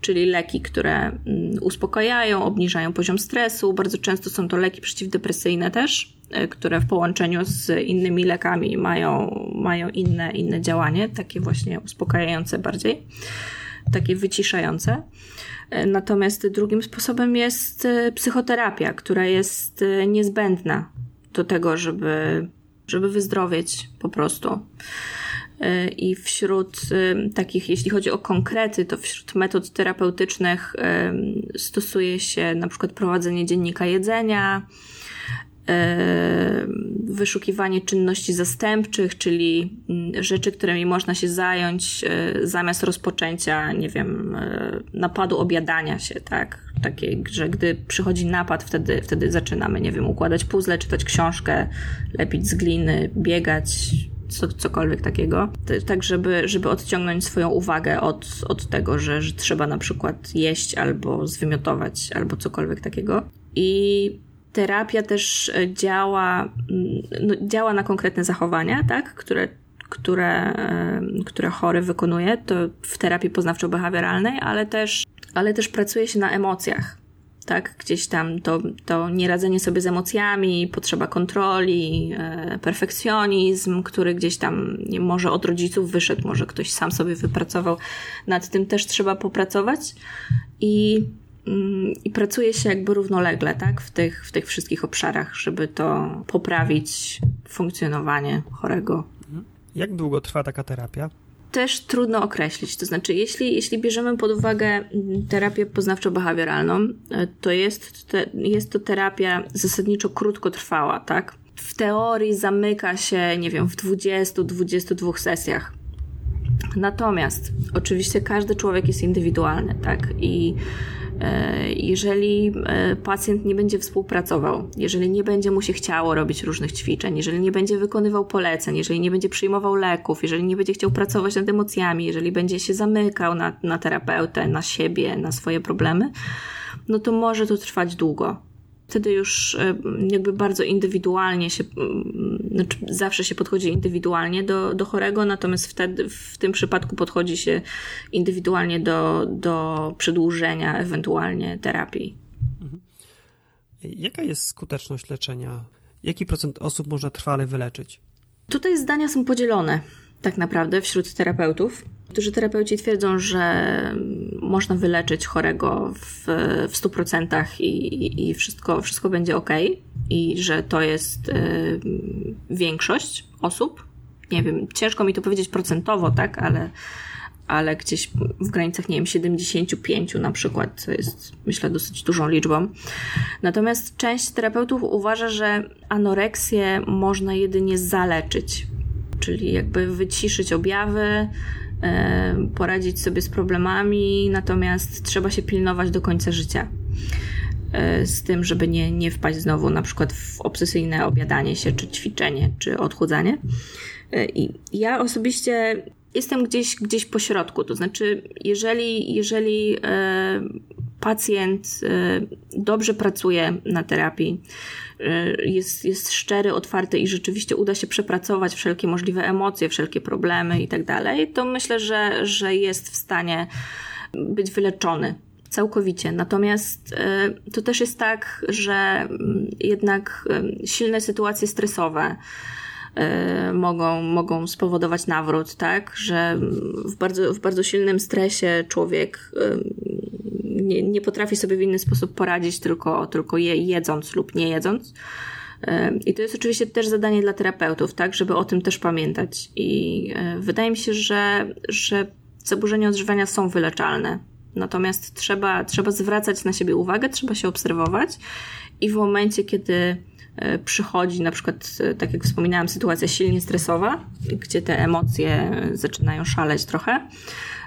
czyli leki, które mm, uspokajają, obniżają poziom stresu. Bardzo często są to leki przeciwdepresyjne też, które w połączeniu z innymi lekami mają, mają inne, inne działanie, takie właśnie uspokajające bardziej, takie wyciszające. E, natomiast drugim sposobem jest e, psychoterapia, która jest niezbędna do tego, żeby, żeby wyzdrowieć po prostu. I wśród takich, jeśli chodzi o konkrety, to wśród metod terapeutycznych stosuje się na przykład prowadzenie dziennika jedzenia, wyszukiwanie czynności zastępczych, czyli mm, rzeczy, którymi można się zająć e, zamiast rozpoczęcia, nie wiem, e, napadu obiadania się, tak? Takie, że gdy przychodzi napad, wtedy, wtedy zaczynamy, nie wiem, układać puzzle, czytać książkę, lepić z gliny, biegać, co, cokolwiek takiego. Tak, żeby, żeby odciągnąć swoją uwagę od, od tego, że, że trzeba na przykład jeść albo zwymiotować, albo cokolwiek takiego. I terapia też e, działa, mm, no, działa na konkretne zachowania, tak? które, które, e, które chory wykonuje, to w terapii poznawczo-behawioralnej, ale też, ale też pracuje się na emocjach. Tak, gdzieś tam to, to nieradzenie sobie z emocjami, potrzeba kontroli, e, perfekcjonizm, który gdzieś tam może od rodziców wyszedł, może ktoś sam sobie wypracował. Nad tym też trzeba popracować. I i pracuje się jakby równolegle, tak, w tych, w tych wszystkich obszarach, żeby to poprawić funkcjonowanie chorego. Jak długo trwa taka terapia? Też trudno określić. To znaczy, jeśli, jeśli bierzemy pod uwagę mm, terapię poznawczo-behawioralną, e, to jest, te, jest to terapia zasadniczo krótkotrwała, tak? W teorii zamyka się, nie wiem, w 20-22 sesjach. Natomiast oczywiście każdy człowiek jest indywidualny, tak? I jeżeli e, pacjent nie będzie współpracował, jeżeli nie będzie mu się chciało robić różnych ćwiczeń, jeżeli nie będzie wykonywał poleceń, jeżeli nie będzie przyjmował leków, jeżeli nie będzie chciał pracować nad emocjami, jeżeli będzie się zamykał na, na terapeutę, na siebie, na swoje problemy, no to może to trwać długo wtedy już e, jakby bardzo indywidualnie się, znaczy zawsze się podchodzi indywidualnie do, do chorego, natomiast wtedy w tym przypadku podchodzi się indywidualnie do, do przedłużenia ewentualnie terapii. Mhm. Jaka jest skuteczność leczenia? Jaki procent osób można trwale wyleczyć? Tutaj zdania są podzielone tak naprawdę wśród terapeutów. Którzy terapeuci twierdzą, że można wyleczyć chorego w, w 100% i, i wszystko, wszystko będzie ok, i że to jest y, większość osób. Nie wiem, ciężko mi to powiedzieć procentowo, tak, ale, ale gdzieś w granicach, nie wiem, 75 na przykład, co jest myślę dosyć dużą liczbą. Natomiast część terapeutów uważa, że anoreksję można jedynie zaleczyć, czyli jakby wyciszyć objawy, E, poradzić sobie z problemami, natomiast trzeba się pilnować do końca życia. E, z tym, żeby nie, nie wpaść znowu na przykład w obsesyjne obiadanie się, czy ćwiczenie, czy odchudzanie. E, I ja osobiście jestem gdzieś, gdzieś po środku. To znaczy, jeżeli, jeżeli pacjent dobrze pracuje na terapii, jest, jest szczery, otwarty i rzeczywiście uda się przepracować wszelkie możliwe emocje, wszelkie problemy i tak dalej, to myślę, że, że jest w stanie być wyleczony całkowicie. Natomiast to też jest tak, że mm, jednak silne sytuacje stresowe, Y, mogą, mogą spowodować nawrót, tak? Że w bardzo, w bardzo silnym stresie człowiek y, nie, nie potrafi sobie w inny sposób poradzić, tylko, tylko je, jedząc lub nie jedząc. I to jest oczywiście też zadanie dla terapeutów, tak, żeby o tym też pamiętać. I wydaje mi się, że, że zaburzenia odżywiania są wyleczalne. Natomiast trzeba, trzeba zwracać na siebie uwagę, trzeba się obserwować i w momencie, kiedy E, przychodzi na przykład, e, tak jak wspominałam, sytuacja silnie stresowa, gdzie te emocje zaczynają szaleć trochę.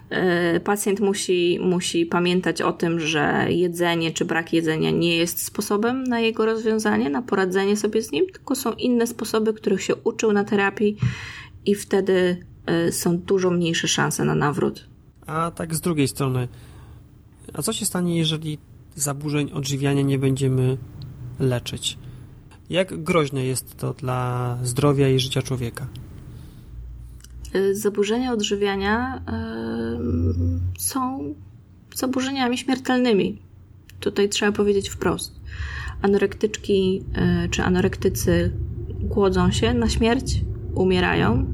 E, pacjent musi, musi pamiętać o tym, że jedzenie czy brak jedzenia nie jest sposobem na jego rozwiązanie, na poradzenie sobie z nim, tylko są inne sposoby, których się uczył na terapii i wtedy są dużo mniejsze szanse na nawrót. A tak z drugiej strony, a co się stanie, jeżeli zaburzeń odżywiania nie będziemy leczyć? Jak groźne jest to dla zdrowia i życia człowieka? Y, zaburzenia odżywiania y, są zaburzeniami śmiertelnymi. Tutaj trzeba powiedzieć wprost. Anorektyczki y, czy anorektycy głodzą się na śmierć, umierają,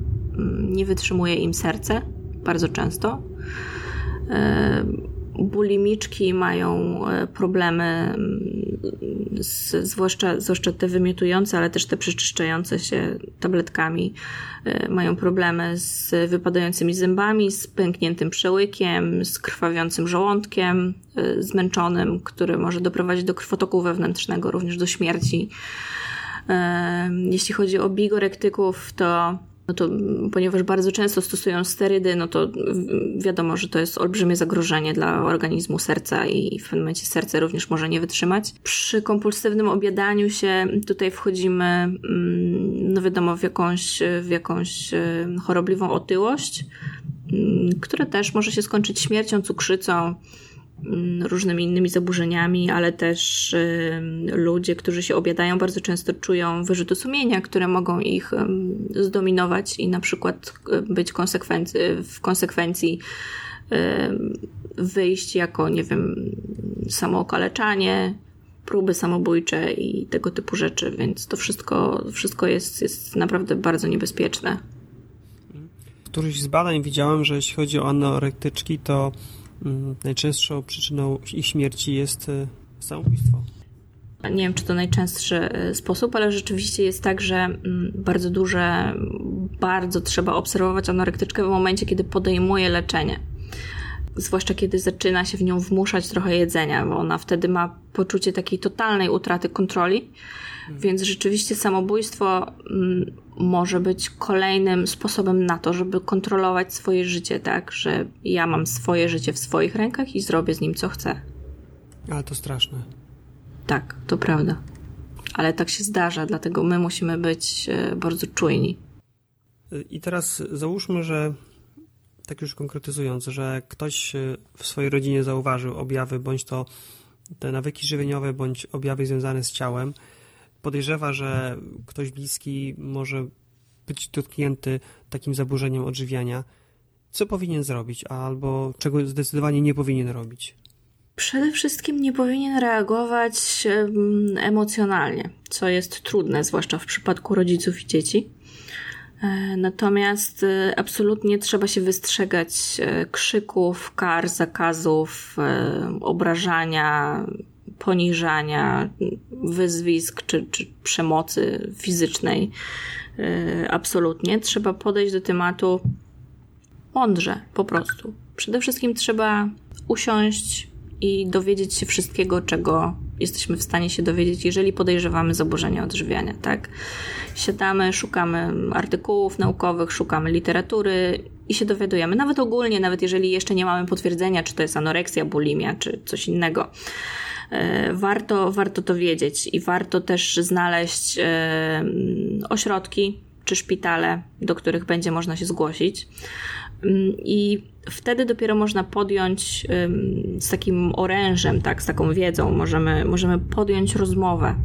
nie wytrzymuje im serce bardzo często bulimiczki mają e, problemy, mm, z, zwłaszcza, zwłaszcza te wymiotujące, ale też te przeczyszczające się tabletkami, e, mają problemy z wypadającymi zębami, z pękniętym przełykiem, z krwawiącym żołądkiem, e, zmęczonym, który może doprowadzić do krwotoku wewnętrznego, również do śmierci. Jeśli chodzi o bigorektyków, to no to ponieważ bardzo często stosują sterydy, no to wiadomo, że to jest olbrzymie zagrożenie dla organizmu serca i w pewnym momencie serce również może nie wytrzymać. Przy kompulsywnym obiadaniu się tutaj wchodzimy, mm, no wiadomo, w jakąś, w jakąś e, chorobliwą otyłość, mm, która też może się skończyć śmiercią, cukrzycą, Mm, różnymi innymi zaburzeniami, ale też ludzie, którzy się obiadają, bardzo często czują wyrzuty sumienia, które mogą ich zdominować i na przykład być konsekwencji, w konsekwencji wyjść jako, nie wiem, samookaleczanie, próby samobójcze i tego typu rzeczy, więc to wszystko, wszystko jest, jest naprawdę bardzo niebezpieczne. W którymś z badań widziałem, że jeśli chodzi o anorektyczki, to Mm, najczęstszą przyczyną ich śmierci jest e, samobójstwo. Nie wiem, czy to najczęstszy e, sposób, ale rzeczywiście jest tak, że mm, bardzo duże, bardzo trzeba obserwować anorektyczkę w momencie, kiedy podejmuje leczenie. Zwłaszcza kiedy zaczyna się w nią wmuszać trochę jedzenia, bo ona wtedy ma poczucie takiej totalnej utraty kontroli. Więc rzeczywiście samobójstwo mm, może być kolejnym sposobem na to, żeby kontrolować swoje życie, tak? Że ja mam swoje życie w swoich rękach i zrobię z nim co chcę. Ale to straszne. Tak, to prawda. Ale tak się zdarza, dlatego my musimy być e, bardzo czujni. I teraz załóżmy, że tak już konkretyzując, że ktoś e, w swojej rodzinie zauważył objawy, bądź to te nawyki żywieniowe, bądź objawy związane z ciałem, podejrzewa, że ktoś bliski może być dotknięty takim zaburzeniem odżywiania, co powinien zrobić, albo czego zdecydowanie nie powinien robić? Przede wszystkim nie powinien reagować emocjonalnie, co jest trudne, zwłaszcza w przypadku rodziców i dzieci. E, natomiast e, absolutnie trzeba się wystrzegać e, krzyków, kar, zakazów, obrażania, poniżania, wyzwisk czy, czy przemocy fizycznej. E, absolutnie. Trzeba podejść do tematu mądrze, po prostu. Przede wszystkim trzeba usiąść i dowiedzieć się wszystkiego, czego jesteśmy w stanie się dowiedzieć, jeżeli podejrzewamy zaburzenia odżywiania, tak? Siadamy, szukamy artykułów naukowych, szukamy literatury i się dowiadujemy. Nawet ogólnie, nawet jeżeli jeszcze nie mamy potwierdzenia, czy to jest anoreksja, bulimia, czy coś innego. E, warto, warto to wiedzieć i warto też znaleźć e, ośrodki czy szpitale, do których będzie można się zgłosić. Mm, I wtedy dopiero można podjąć z takim orężem, tak, z taką wiedzą, możemy, możemy podjąć rozmowę.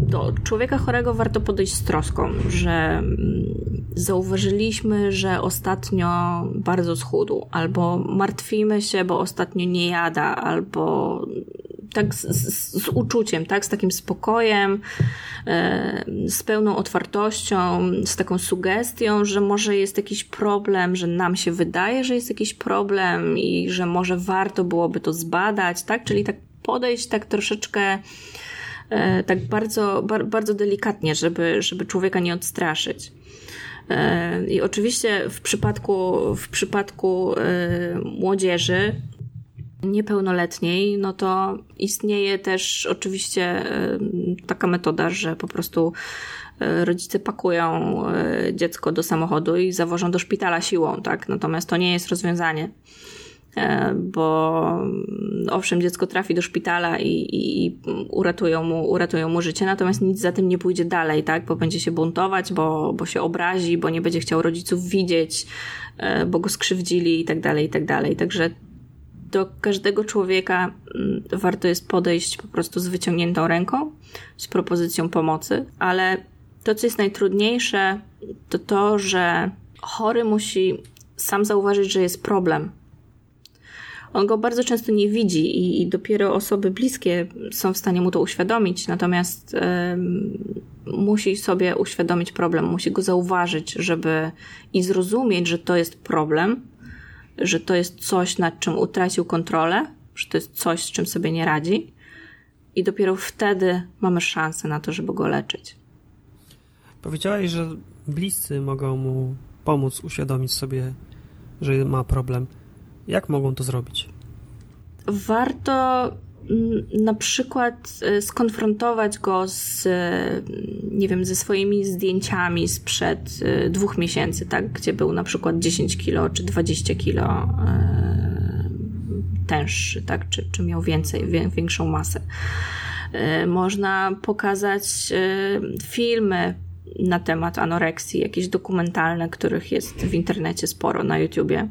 Do człowieka chorego warto podejść z troską, że mm, zauważyliśmy, że ostatnio bardzo schudł, albo martwimy się, bo ostatnio nie jada, albo tak z, z, z, uczuciem, tak, z takim spokojem, e, z pełną otwartością, z taką sugestią, że może jest jakiś problem, że nam się wydaje, że jest jakiś problem i że może warto byłoby to zbadać, tak, czyli tak podejść tak troszeczkę tak bardzo, bar, bardzo delikatnie, żeby, żeby człowieka nie odstraszyć. E, I oczywiście w przypadku, w przypadku młodzieży niepełnoletniej, no to istnieje też oczywiście taka metoda, że po prostu e, rodzice pakują e, dziecko do samochodu i zawożą do szpitala siłą, tak? Natomiast to nie jest rozwiązanie. E, bo mm, owszem, dziecko trafi do szpitala i, i, i, uratują, mu, uratują mu życie, natomiast nic za tym nie pójdzie dalej, tak? Bo będzie się buntować, bo, bo się obrazi, bo nie będzie chciał rodziców widzieć, bo go skrzywdzili i tak dalej, i tak dalej. Także do każdego człowieka mm, warto jest podejść po prostu z wyciągniętą ręką, z propozycją pomocy, ale to, co jest najtrudniejsze, to to, że chory musi sam zauważyć, że jest problem. On go bardzo często nie widzi i, i dopiero osoby bliskie są w stanie mu to uświadomić, natomiast musi sobie uświadomić problem, musi go zauważyć, żeby i zrozumieć, że to jest problem, że to jest coś, nad czym utracił kontrolę, że to jest coś, z czym sobie nie radzi, i dopiero wtedy mamy szansę na to, żeby go leczyć. Powiedziałaś, że bliscy mogą mu pomóc uświadomić sobie, że ma problem. Jak mogą to zrobić? Warto na przykład y, skonfrontować go z, y, nie wiem, ze swoimi zdjęciami sprzed y, dwóch miesięcy, tak, gdzie był na przykład 10 kilo czy 20 kilo tęższy, tak, czy, czy miał więcej, większą masę. Można pokazać filmy na temat anoreksji, jakieś dokumentalne, których jest w internecie sporo na YouTubie.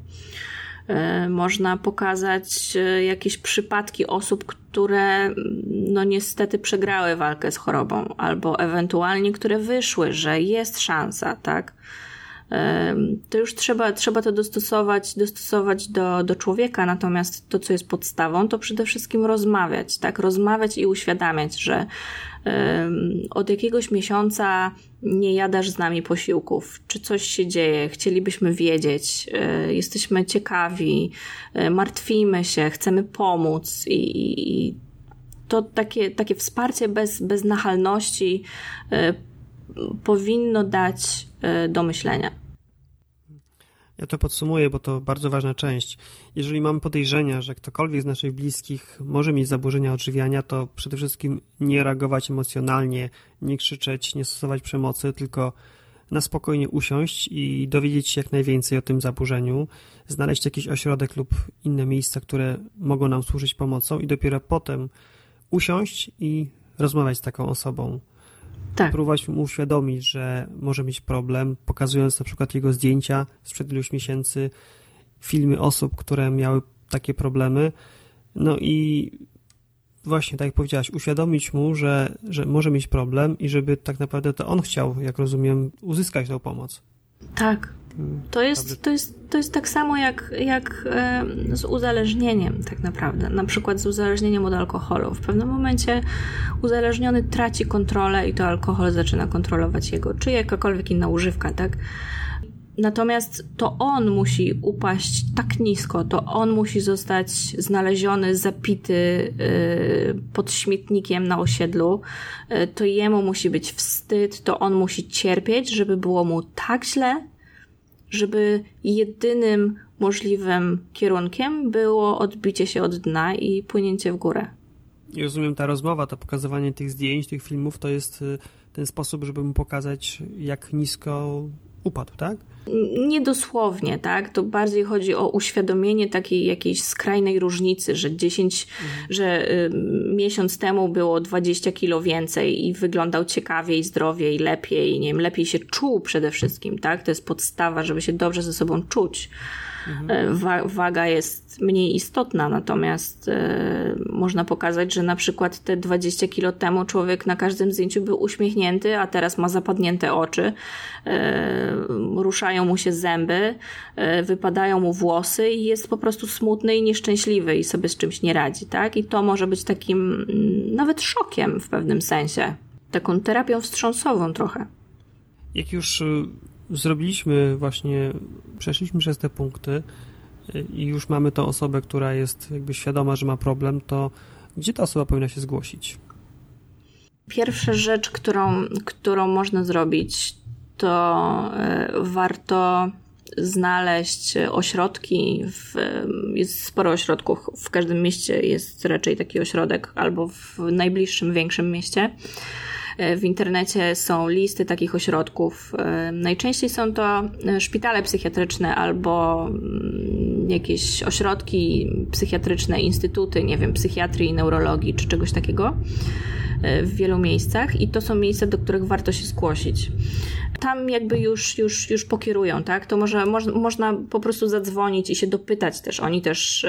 E, można pokazać e, jakieś przypadki osób, które no niestety przegrały walkę z chorobą, albo ewentualnie które wyszły, że jest szansa, tak? To już trzeba, trzeba to dostosować, dostosować do, do człowieka, natomiast to, co jest podstawą, to przede wszystkim rozmawiać, tak? Rozmawiać i uświadamiać, że od jakiegoś miesiąca nie jadasz z nami posiłków, czy coś się dzieje, chcielibyśmy wiedzieć, e, jesteśmy ciekawi, e, martwimy się, chcemy pomóc. I, i to takie, takie wsparcie bez, bez nachalności e, powinno dać do myślenia. Ja to podsumuję, bo to bardzo ważna część. Jeżeli mamy podejrzenia, że ktokolwiek z naszych bliskich może mieć zaburzenia odżywiania, to przede wszystkim nie reagować emocjonalnie, nie krzyczeć, nie stosować przemocy, tylko na spokojnie usiąść i dowiedzieć się jak najwięcej o tym zaburzeniu, znaleźć jakiś ośrodek lub inne miejsca, które mogą nam służyć pomocą i dopiero potem usiąść i rozmawiać z taką osobą tak. próbować mu uświadomić, że może mieć problem, pokazując na przykład jego zdjęcia sprzed iluś miesięcy, filmy osób, które miały takie problemy. No i właśnie, tak jak powiedziałaś, uświadomić mu, że, że może mieć problem i żeby tak naprawdę to on chciał, jak rozumiem, uzyskać tą pomoc. Tak, to jest, to jest, to jest tak samo jak, jak z uzależnieniem, tak naprawdę. Na przykład z uzależnieniem od alkoholu. W pewnym momencie uzależniony traci kontrolę i to alkohol zaczyna kontrolować jego, czy jakakolwiek inna używka, tak? Natomiast to on musi upaść tak nisko, to on musi zostać znaleziony, zapity yy, pod śmietnikiem na osiedlu, yy, to jemu musi być wstyd, to on musi cierpieć, żeby było mu tak źle, żeby jedynym możliwym kierunkiem było odbicie się od dna i płynięcie w górę. I rozumiem, ta rozmowa, to pokazywanie tych zdjęć, tych filmów, to jest y, ten sposób, żeby mu pokazać, jak nisko upadł, tak? Nie dosłownie, tak? To bardziej chodzi o uświadomienie takiej jakiejś skrajnej różnicy, że 10, mhm. że y, miesiąc temu było 20 kilo więcej i wyglądał ciekawiej, zdrowiej, lepiej, nie wiem, lepiej się czuł przede wszystkim, tak? To jest podstawa, żeby się dobrze ze sobą czuć. Mhm. wa waga jest mniej istotna, natomiast e, można pokazać, że na przykład te 20 kilo temu człowiek na każdym zdjęciu był uśmiechnięty, a teraz ma zapadnięte oczy, e, ruszają mu się zęby, e, wypadają mu włosy i jest po prostu smutny i nieszczęśliwy i sobie z czymś nie radzi, tak? I to może być takim mm, nawet szokiem w pewnym sensie. Taką terapią wstrząsową trochę. Jak już y, zrobiliśmy właśnie, przeszliśmy przez te punkty y, i już mamy tą osobę, która jest jakby świadoma, że ma problem, to gdzie ta osoba powinna się zgłosić? Pierwsza rzecz, którą, którą można zrobić, to y, warto znaleźć ośrodki. W, jest sporo ośrodków. W każdym mieście jest raczej taki ośrodek, albo w najbliższym, większym mieście. W internecie są listy takich ośrodków. Najczęściej są to szpitale psychiatryczne albo mm, jakieś ośrodki psychiatryczne, instytuty, nie wiem, psychiatrii, neurologii czy czegoś takiego w wielu miejscach i to są miejsca, do których warto się zgłosić. Tam jakby już, już, już pokierują, tak? To może, można po prostu zadzwonić i się dopytać też. Oni też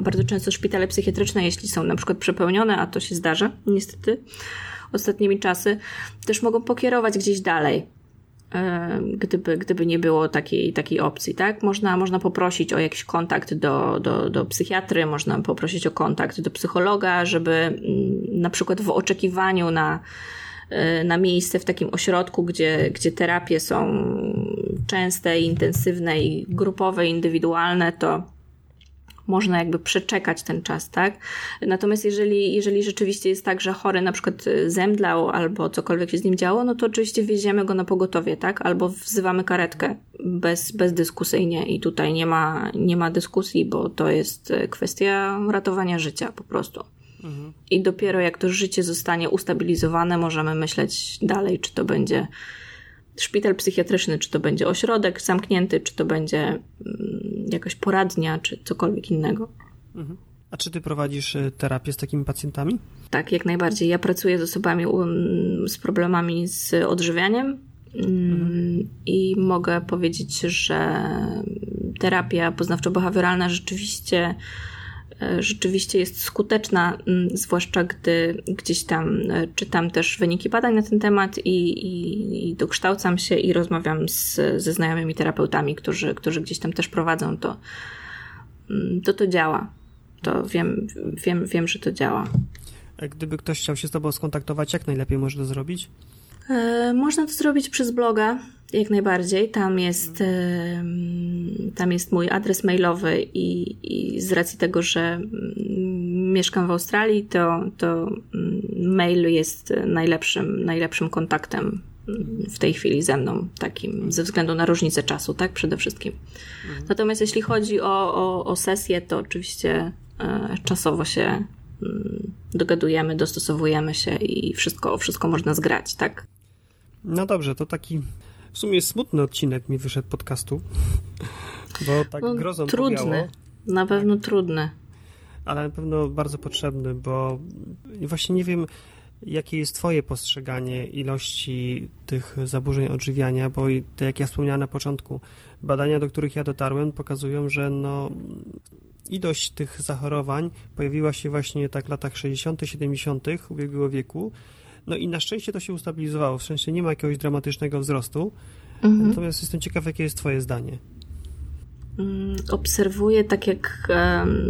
bardzo często szpitale psychiatryczne, jeśli są na przykład przepełnione, a to się zdarza niestety ostatnimi czasy, też mogą pokierować gdzieś dalej gdyby, gdyby nie było takiej, takiej opcji, tak? Można, można poprosić o jakiś kontakt do, do, do psychiatry, można poprosić o kontakt do psychologa, żeby mm, na przykład w oczekiwaniu na, e, na miejsce w takim ośrodku, gdzie, gdzie terapie są częste, intensywne i grupowe, indywidualne, to można jakby przeczekać ten czas, tak? Natomiast jeżeli, jeżeli rzeczywiście jest tak, że chory na przykład zemdlał albo cokolwiek się z nim działo, no to oczywiście wieziemy go na pogotowie, tak? Albo wzywamy karetkę bez, bezdyskusyjnie i tutaj nie ma, nie ma dyskusji, bo to jest kwestia ratowania życia po prostu. Mhm. I dopiero jak to życie zostanie ustabilizowane, możemy myśleć dalej, czy to będzie szpital psychiatryczny, czy to będzie ośrodek zamknięty, czy to będzie mm, jakaś poradnia, czy cokolwiek innego. Mhm. A czy ty prowadzisz y, terapię z takimi pacjentami? Tak, jak najbardziej. Ja pracuję z osobami z problemami z odżywianiem mhm. i mogę powiedzieć, że terapia poznawczo-behawioralna rzeczywiście rzeczywiście jest skuteczna, mm, zwłaszcza gdy gdzieś tam e, czytam też wyniki badań na ten temat i, i, i dokształcam się i rozmawiam z, ze znajomymi terapeutami, którzy, którzy gdzieś tam też prowadzą to, mm, to to działa. To wiem, wiem, wiem, że to działa. A gdyby ktoś chciał się z Tobą skontaktować, jak najlepiej może to zrobić? E, można to zrobić przez bloga, jak najbardziej. Tam jest, e, tam jest mój adres mailowy i, i z racji tego, że mm, mieszkam w Australii, to, to mm, mail jest najlepszym, najlepszym kontaktem w tej chwili ze mną, takim ze względu na różnicę czasu, tak? Przede wszystkim. Mhm. Natomiast jeśli chodzi o, o, o sesję, to oczywiście e, czasowo się mm, dogadujemy, dostosowujemy się i wszystko, wszystko można zgrać, tak? No dobrze, to taki w sumie smutny odcinek mi wyszedł podcastu, bo tak no, grozą Trudny, powiało. na pewno trudny. Ale na pewno bardzo potrzebny, bo właśnie nie wiem, jakie jest Twoje postrzeganie ilości tych zaburzeń odżywiania, bo tak jak ja wspomniałem na początku, badania, do których ja dotarłem, pokazują, że no, ilość tych zachorowań pojawiła się właśnie tak w latach 60., 70. ubiegłego wieku no i na szczęście to się ustabilizowało, w sensie nie ma jakiegoś dramatycznego wzrostu. Mhm. Natomiast jestem ciekaw, jakie jest Twoje zdanie. Mm, obserwuję, tak jak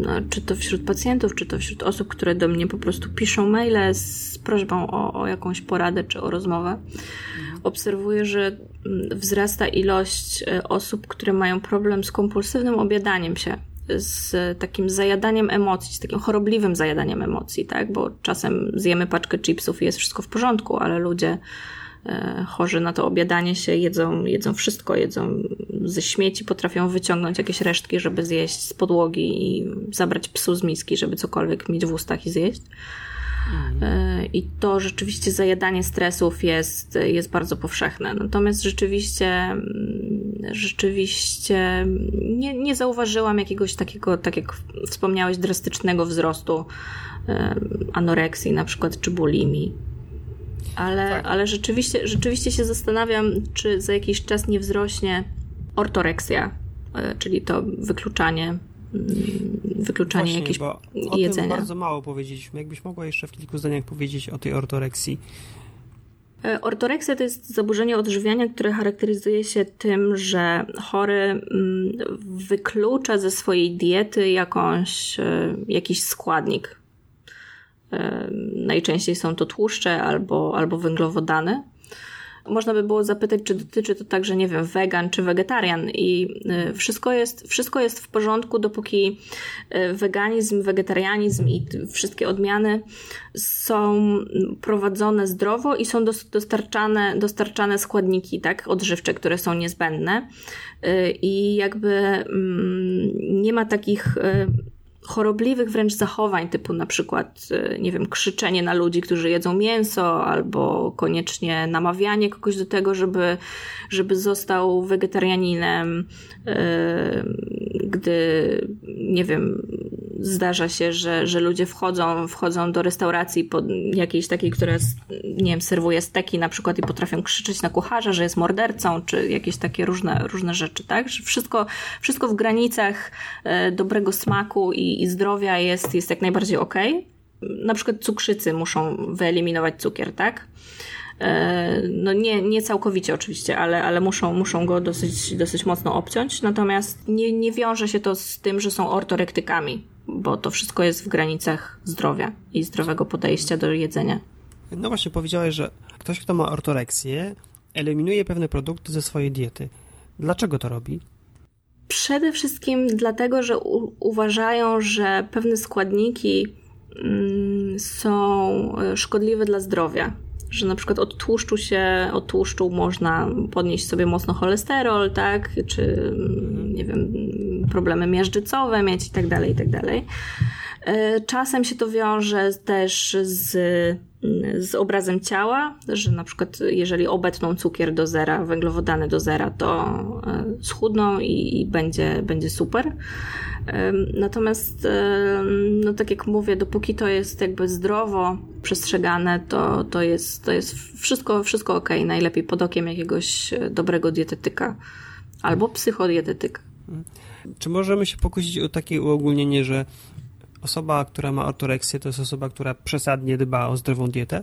no, czy to wśród pacjentów, czy to wśród osób, które do mnie po prostu piszą maile z prośbą o, o jakąś poradę czy o rozmowę. Mhm. Obserwuję, że mm, wzrasta ilość e, osób, które mają problem z kompulsywnym objadaniem się z takim zajadaniem emocji, z takim chorobliwym zajadaniem emocji, tak? Bo czasem zjemy paczkę chipsów i jest wszystko w porządku, ale ludzie e, chorzy na to obiadanie się jedzą, jedzą wszystko, jedzą ze śmieci, potrafią wyciągnąć jakieś resztki, żeby zjeść z podłogi i zabrać psu z miski, żeby cokolwiek mieć w ustach i zjeść. E, I to rzeczywiście zajadanie stresów jest, jest bardzo powszechne. Natomiast rzeczywiście, mm, rzeczywiście nie, nie zauważyłam jakiegoś takiego, tak jak wspomniałeś, drastycznego wzrostu e, anoreksji na przykład, czy bulimii. Ale, tak. ale rzeczywiście, rzeczywiście się zastanawiam, czy za jakiś czas nie wzrośnie ortoreksja, czyli to wykluczanie wykluczanie Właśnie, jakieś bo o jedzenia. Tym bardzo mało powiedzieliśmy. Jakbyś mogła jeszcze w kilku zdaniach powiedzieć o tej ortoreksji? E, ortoreksja to jest zaburzenie odżywiania, które charakteryzuje się tym, że chory mm, wyklucza ze swojej diety jakąś, e, jakiś składnik. E, najczęściej są to tłuszcze albo, albo węglowodany można by było zapytać, czy dotyczy to także, nie wiem, wegan czy wegetarian. I y, wszystko jest, wszystko jest w porządku, dopóki y, weganizm, wegetarianizm i wszystkie odmiany są prowadzone zdrowo i są dostarczane, dostarczane składniki, tak, odżywcze, które są niezbędne. Y, i jakby mm, nie ma takich chorobliwych wręcz zachowań, typu na przykład, e, nie wiem, krzyczenie na ludzi, którzy jedzą mięso, albo koniecznie namawianie kogoś do tego, żeby, żeby został wegetarianinem, e, gdy, nie wiem, zdarza się, że, że ludzie wchodzą, wchodzą do restauracji pod jakiejś takiej, która, nie wiem, serwuje steki na przykład i potrafią krzyczeć na kucharza, że jest mordercą, czy jakieś takie różne, różne rzeczy, tak? Że wszystko, wszystko w granicach e, dobrego smaku i, i zdrowia jest, jest jak najbardziej ok. Na przykład cukrzycy muszą wyeliminować cukier, tak? E, no nie, nie całkowicie oczywiście, ale, ale muszą, muszą go dosyć, dosyć mocno obciąć. Natomiast nie, nie wiąże się to z tym, że są ortorektykami, bo to wszystko jest w granicach zdrowia i zdrowego podejścia do jedzenia. No właśnie, powiedziałeś, że ktoś, kto ma ortoreksję, eliminuje pewne produkty ze swojej diety. Dlaczego to robi? Przede wszystkim dlatego, że u- uważają, że pewne składniki mm, są e, szkodliwe dla zdrowia że na przykład od tłuszczu się, od tłuszczu można podnieść sobie mocno cholesterol, tak, czy nie wiem, problemy miażdżycowe mieć i tak dalej, i tak dalej. E, czasem się to wiąże też z, z obrazem ciała, że na przykład jeżeli obetną cukier do zera, węglowodany do zera, to e, schudną i, i będzie, będzie super. Natomiast, no tak jak mówię, dopóki to jest jakby zdrowo przestrzegane, to, to, jest, to jest wszystko, wszystko ok. Najlepiej pod okiem jakiegoś e, dobrego dietetyka albo psychodietetyka. Czy możemy się pokusić o takie uogólnienie, że osoba, która ma ortoreksję, to jest osoba, która przesadnie dba o zdrową dietę?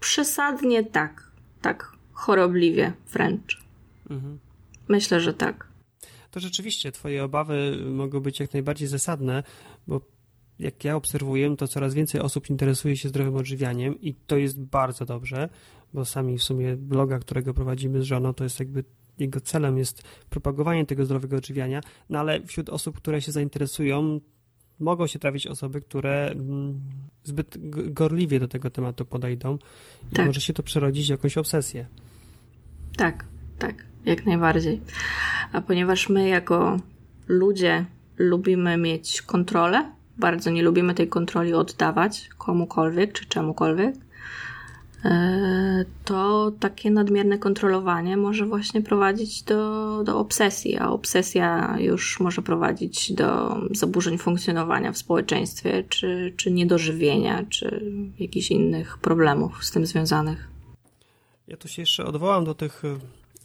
Przesadnie tak. Tak. Chorobliwie wręcz. Mhm. Myślę, że tak to rzeczywiście Twoje obawy mogą być jak najbardziej zasadne, bo jak ja obserwuję, to coraz więcej osób interesuje się zdrowym odżywianiem i to jest bardzo dobrze, bo sami w sumie bloga, którego prowadzimy z żoną, to jest jakby jego celem jest propagowanie tego zdrowego odżywiania, no ale wśród osób, które się zainteresują, mogą się trafić osoby, które mm, zbyt gorliwie do tego tematu podejdą i tak. może się to przerodzić w jakąś obsesję. Tak, tak jak najbardziej. A ponieważ my jako ludzie lubimy mieć kontrolę, bardzo nie lubimy tej kontroli oddawać komukolwiek czy czemukolwiek, e, to takie nadmierne kontrolowanie może właśnie prowadzić do, do obsesji, a obsesja już może prowadzić do zaburzeń funkcjonowania w społeczeństwie, czy, czy niedożywienia, czy jakichś innych problemów z tym związanych. Ja tu się jeszcze odwołam do tych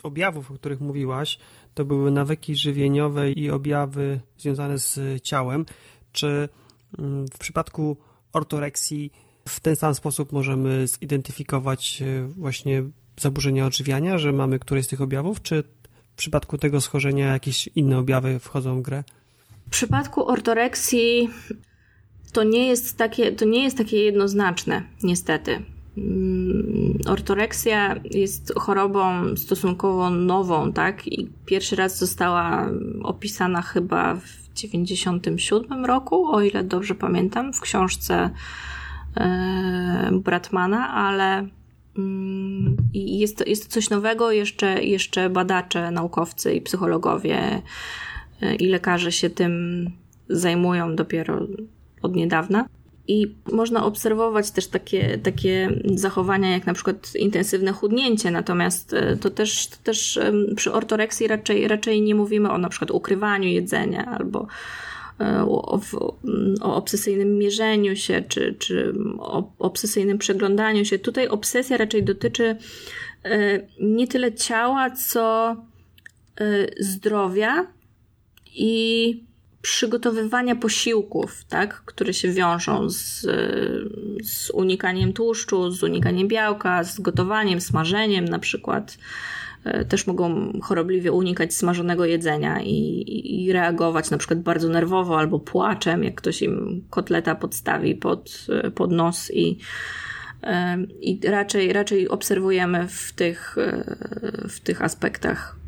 objawów, o których mówiłaś, to były nawyki żywieniowe i objawy związane z ciałem. Czy mm, w przypadku ortoreksji w ten sam sposób możemy zidentyfikować e, właśnie zaburzenia odżywiania, że mamy któreś z tych objawów, czy w przypadku tego schorzenia jakieś inne objawy wchodzą w grę? W przypadku ortoreksji to nie jest takie, to nie jest takie jednoznaczne, niestety. Mm, ortoreksja jest chorobą stosunkowo nową, tak? I pierwszy raz została opisana chyba w 97 roku, o ile dobrze pamiętam, w książce e, Bratmana, ale mm, jest to, jest to coś nowego, jeszcze, jeszcze badacze, naukowcy i psychologowie e, i lekarze się tym zajmują dopiero od niedawna. I można obserwować też takie, takie zachowania, jak na przykład intensywne chudnięcie, natomiast e, to też, to też przy ortoreksji raczej, raczej nie mówimy o na przykład ukrywaniu jedzenia albo e, o, o, obsesyjnym mierzeniu się, czy, czy o obsesyjnym przeglądaniu się. Tutaj obsesja raczej dotyczy e, nie tyle ciała, co zdrowia i przygotowywania posiłków, tak, które się wiążą z, z unikaniem tłuszczu, z unikaniem białka, z gotowaniem, smażeniem na przykład. E, też mogą chorobliwie unikać smażonego jedzenia i, i reagować na przykład bardzo nerwowo albo płaczem, jak ktoś im kotleta podstawi pod, pod nos i, e, i raczej, raczej obserwujemy w tych, e, w tych aspektach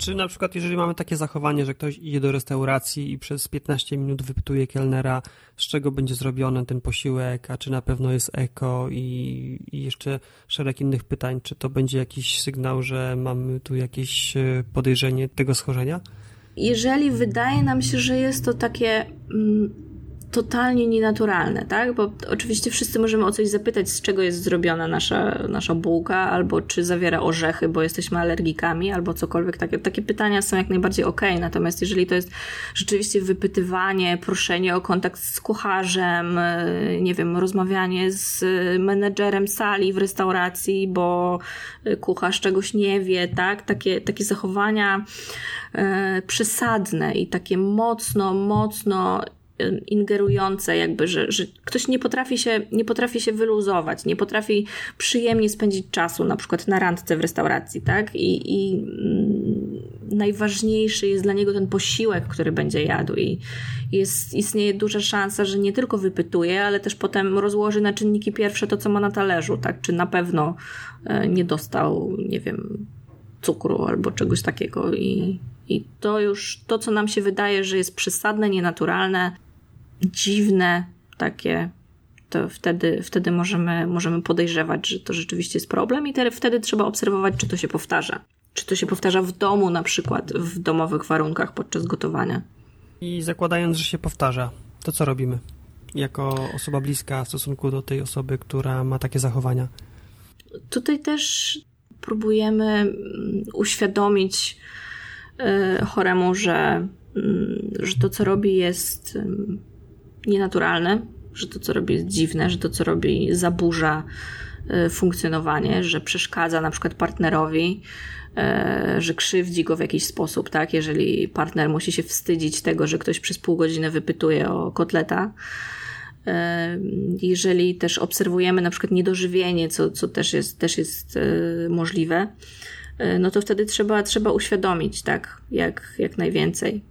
czy na przykład, jeżeli mamy takie zachowanie, że ktoś idzie do restauracji i przez 15 minut wypytuje kelnera, z czego będzie zrobiony ten posiłek, a czy na pewno jest eko i, i jeszcze szereg innych pytań, czy to będzie jakiś sygnał, że mamy tu jakieś e, podejrzenie tego schorzenia? Jeżeli wydaje nam się, że jest to takie. Totalnie nienaturalne, tak? Bo oczywiście wszyscy możemy o coś zapytać, z czego jest zrobiona nasza, nasza bułka, albo czy zawiera orzechy, bo jesteśmy alergikami, albo cokolwiek. Takie, takie pytania są jak najbardziej okej. Okay. Natomiast jeżeli to jest rzeczywiście wypytywanie, proszenie o kontakt z kucharzem, e, nie wiem, rozmawianie z menedżerem sali w restauracji, bo kucharz czegoś nie wie, tak? Takie, takie zachowania e, przesadne i takie mocno, mocno ingerujące, jakby, że, że ktoś nie potrafi, się, nie potrafi się wyluzować, nie potrafi przyjemnie spędzić czasu, na przykład na randce w restauracji, tak? I, i mm, najważniejszy jest dla niego ten posiłek, który będzie jadł i jest, istnieje duża szansa, że nie tylko wypytuje, ale też potem rozłoży na czynniki pierwsze to, co ma na talerzu, tak? Czy na pewno e, nie dostał, nie wiem, cukru albo czegoś takiego i, i to już, to co nam się wydaje, że jest przesadne, nienaturalne, dziwne, takie, to wtedy, wtedy możemy, możemy podejrzewać, że to rzeczywiście jest problem i wtedy trzeba obserwować, czy to się powtarza. Czy to się powtarza w domu, na przykład w domowych warunkach podczas gotowania. I zakładając, że się powtarza, to co robimy? Jako osoba bliska w stosunku do tej osoby, która ma takie zachowania? Tutaj też próbujemy mm, uświadomić y, choremu, że, mm, że to, co robi, jest nienaturalne, że to, co robi, jest dziwne, że to, co robi, zaburza e, funkcjonowanie, że przeszkadza na przykład partnerowi, e, że krzywdzi go w jakiś sposób, tak? Jeżeli partner musi się wstydzić tego, że ktoś przez pół godziny wypytuje o kotleta. E, jeżeli też obserwujemy na przykład niedożywienie, co, co też jest, też jest możliwe, no to wtedy trzeba, trzeba uświadomić, tak? Jak, jak najwięcej.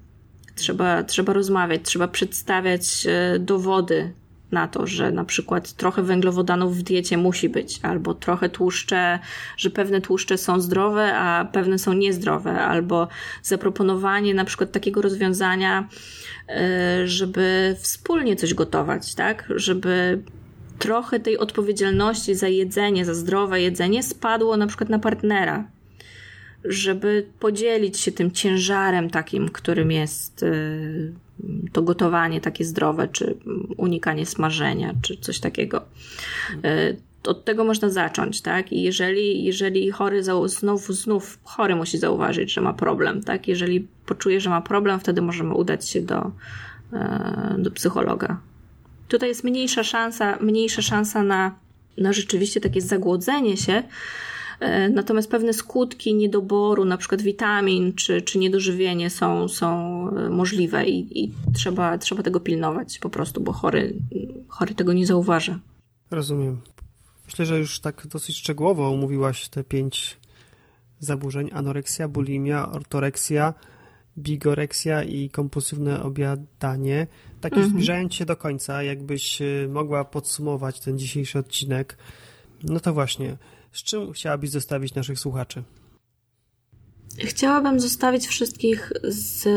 Trzeba, trzeba rozmawiać, trzeba przedstawiać e, dowody na to, że na przykład trochę węglowodanów w diecie musi być, albo trochę tłuszcze, że pewne tłuszcze są zdrowe, a pewne są niezdrowe, albo zaproponowanie na przykład takiego rozwiązania, e, żeby wspólnie coś gotować, tak? Żeby trochę tej odpowiedzialności za jedzenie, za zdrowe jedzenie spadło na przykład na partnera, żeby podzielić się tym ciężarem takim, którym jest y, to gotowanie takie zdrowe, czy unikanie smażenia, czy coś takiego. Y, od tego można zacząć, tak? I jeżeli, jeżeli chory znów, znów chory musi zauważyć, że ma problem, tak? Jeżeli poczuje, że ma problem, wtedy możemy udać się do, y, do psychologa. Tutaj jest mniejsza szansa, mniejsza szansa na, na rzeczywiście takie zagłodzenie się, natomiast pewne skutki niedoboru, na przykład witamin czy, czy niedożywienie są, są e, możliwe i, i trzeba, trzeba tego pilnować po prostu, bo chory, chory tego nie zauważa. Rozumiem. Myślę, że już tak dosyć szczegółowo omówiłaś te pięć zaburzeń: anoreksja, bulimia, ortoreksja, bigoreksja i kompulsywne obiadanie. Tak już mhm. zbliżając się do końca, jakbyś e, mogła podsumować ten dzisiejszy odcinek, no to właśnie, z czym chciałabyś zostawić naszych słuchaczy? Chciałabym zostawić wszystkich z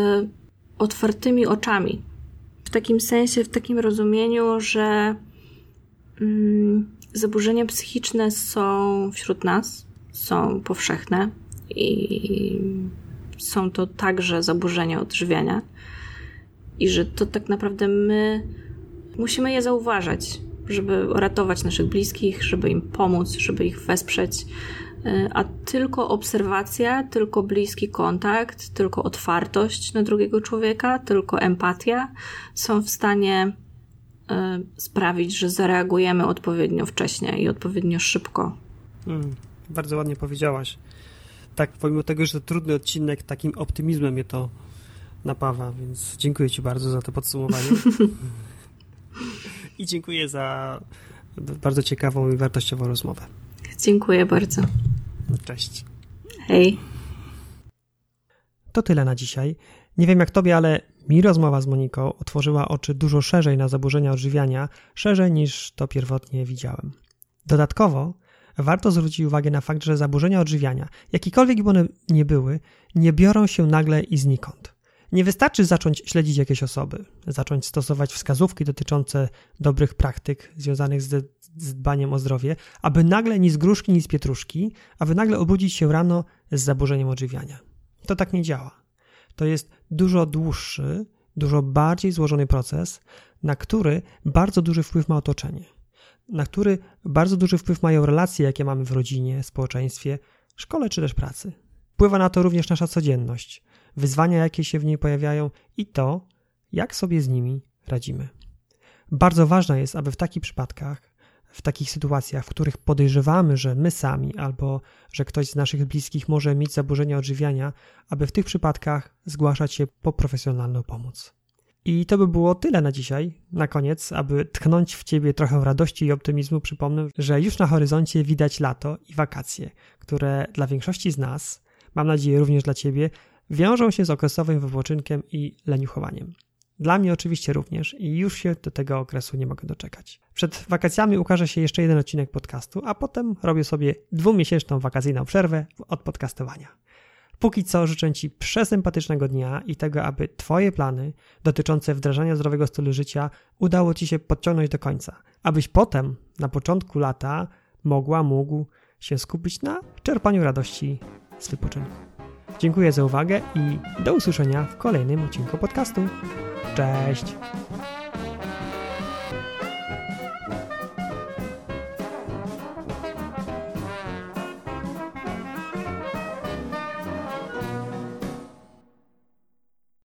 otwartymi oczami. W takim sensie, w takim rozumieniu, że mm, zaburzenia psychiczne są wśród nas, są powszechne i są to także zaburzenia odżywiania. I że to tak naprawdę my musimy je zauważać żeby ratować naszych bliskich, żeby im pomóc, żeby ich wesprzeć. E, a tylko obserwacja, tylko bliski kontakt, tylko otwartość na drugiego człowieka, tylko empatia są w stanie e, sprawić, że zareagujemy odpowiednio wcześnie i odpowiednio szybko. Hmm, bardzo ładnie powiedziałaś. Tak, pomimo tego, że to trudny odcinek, takim optymizmem mnie to napawa, więc dziękuję Ci bardzo za to podsumowanie. I dziękuję za bardzo ciekawą i wartościową rozmowę. Dziękuję bardzo. Cześć. Hej. To tyle na dzisiaj. Nie wiem jak Tobie, ale mi rozmowa z Moniką otworzyła oczy dużo szerzej na zaburzenia odżywiania, szerzej niż to pierwotnie widziałem. Dodatkowo warto zwrócić uwagę na fakt, że zaburzenia odżywiania, jakikolwiek by one nie były, nie biorą się nagle i znikąd. Nie wystarczy zacząć śledzić jakieś osoby, zacząć stosować wskazówki dotyczące dobrych praktyk związanych z, z dbaniem o zdrowie, aby nagle ni z gruszki, ni z pietruszki, aby nagle obudzić się rano z zaburzeniem odżywiania. To tak nie działa. To jest dużo dłuższy, dużo bardziej złożony proces, na który bardzo duży wpływ ma otoczenie, na który bardzo duży wpływ mają relacje, jakie mamy w rodzinie, społeczeństwie, szkole czy też pracy. Wpływa na to również nasza codzienność, wyzwania, jakie się w niej pojawiają i to, jak sobie z nimi radzimy. Bardzo ważne jest, aby w takich przypadkach, w takich sytuacjach, w których podejrzewamy, że my sami albo że ktoś z naszych bliskich może mieć zaburzenia odżywiania, aby w tych przypadkach zgłaszać się po profesjonalną pomoc. I to by było tyle na dzisiaj. Na koniec, aby tknąć w ciebie trochę radości i optymizmu, przypomnę, że już na horyzoncie widać lato i wakacje, które dla większości z nas, mam nadzieję również dla ciebie, wiążą się z okresowym wypoczynkiem i leniuchowaniem. Dla mnie oczywiście również i już się do tego okresu nie mogę doczekać. Przed wakacjami ukaże się jeszcze jeden odcinek podcastu, a potem robię sobie dwumiesięczną wakacyjną przerwę od podcastowania. Póki co życzę Ci przesympatycznego dnia i tego, aby Twoje plany dotyczące wdrażania zdrowego stylu życia udało Ci się podciągnąć do końca, abyś potem, na początku lata, mogła, mógł się skupić na czerpaniu radości z wypoczynku. Dziękuję za uwagę i do usłyszenia w kolejnym odcinku podcastu. Cześć!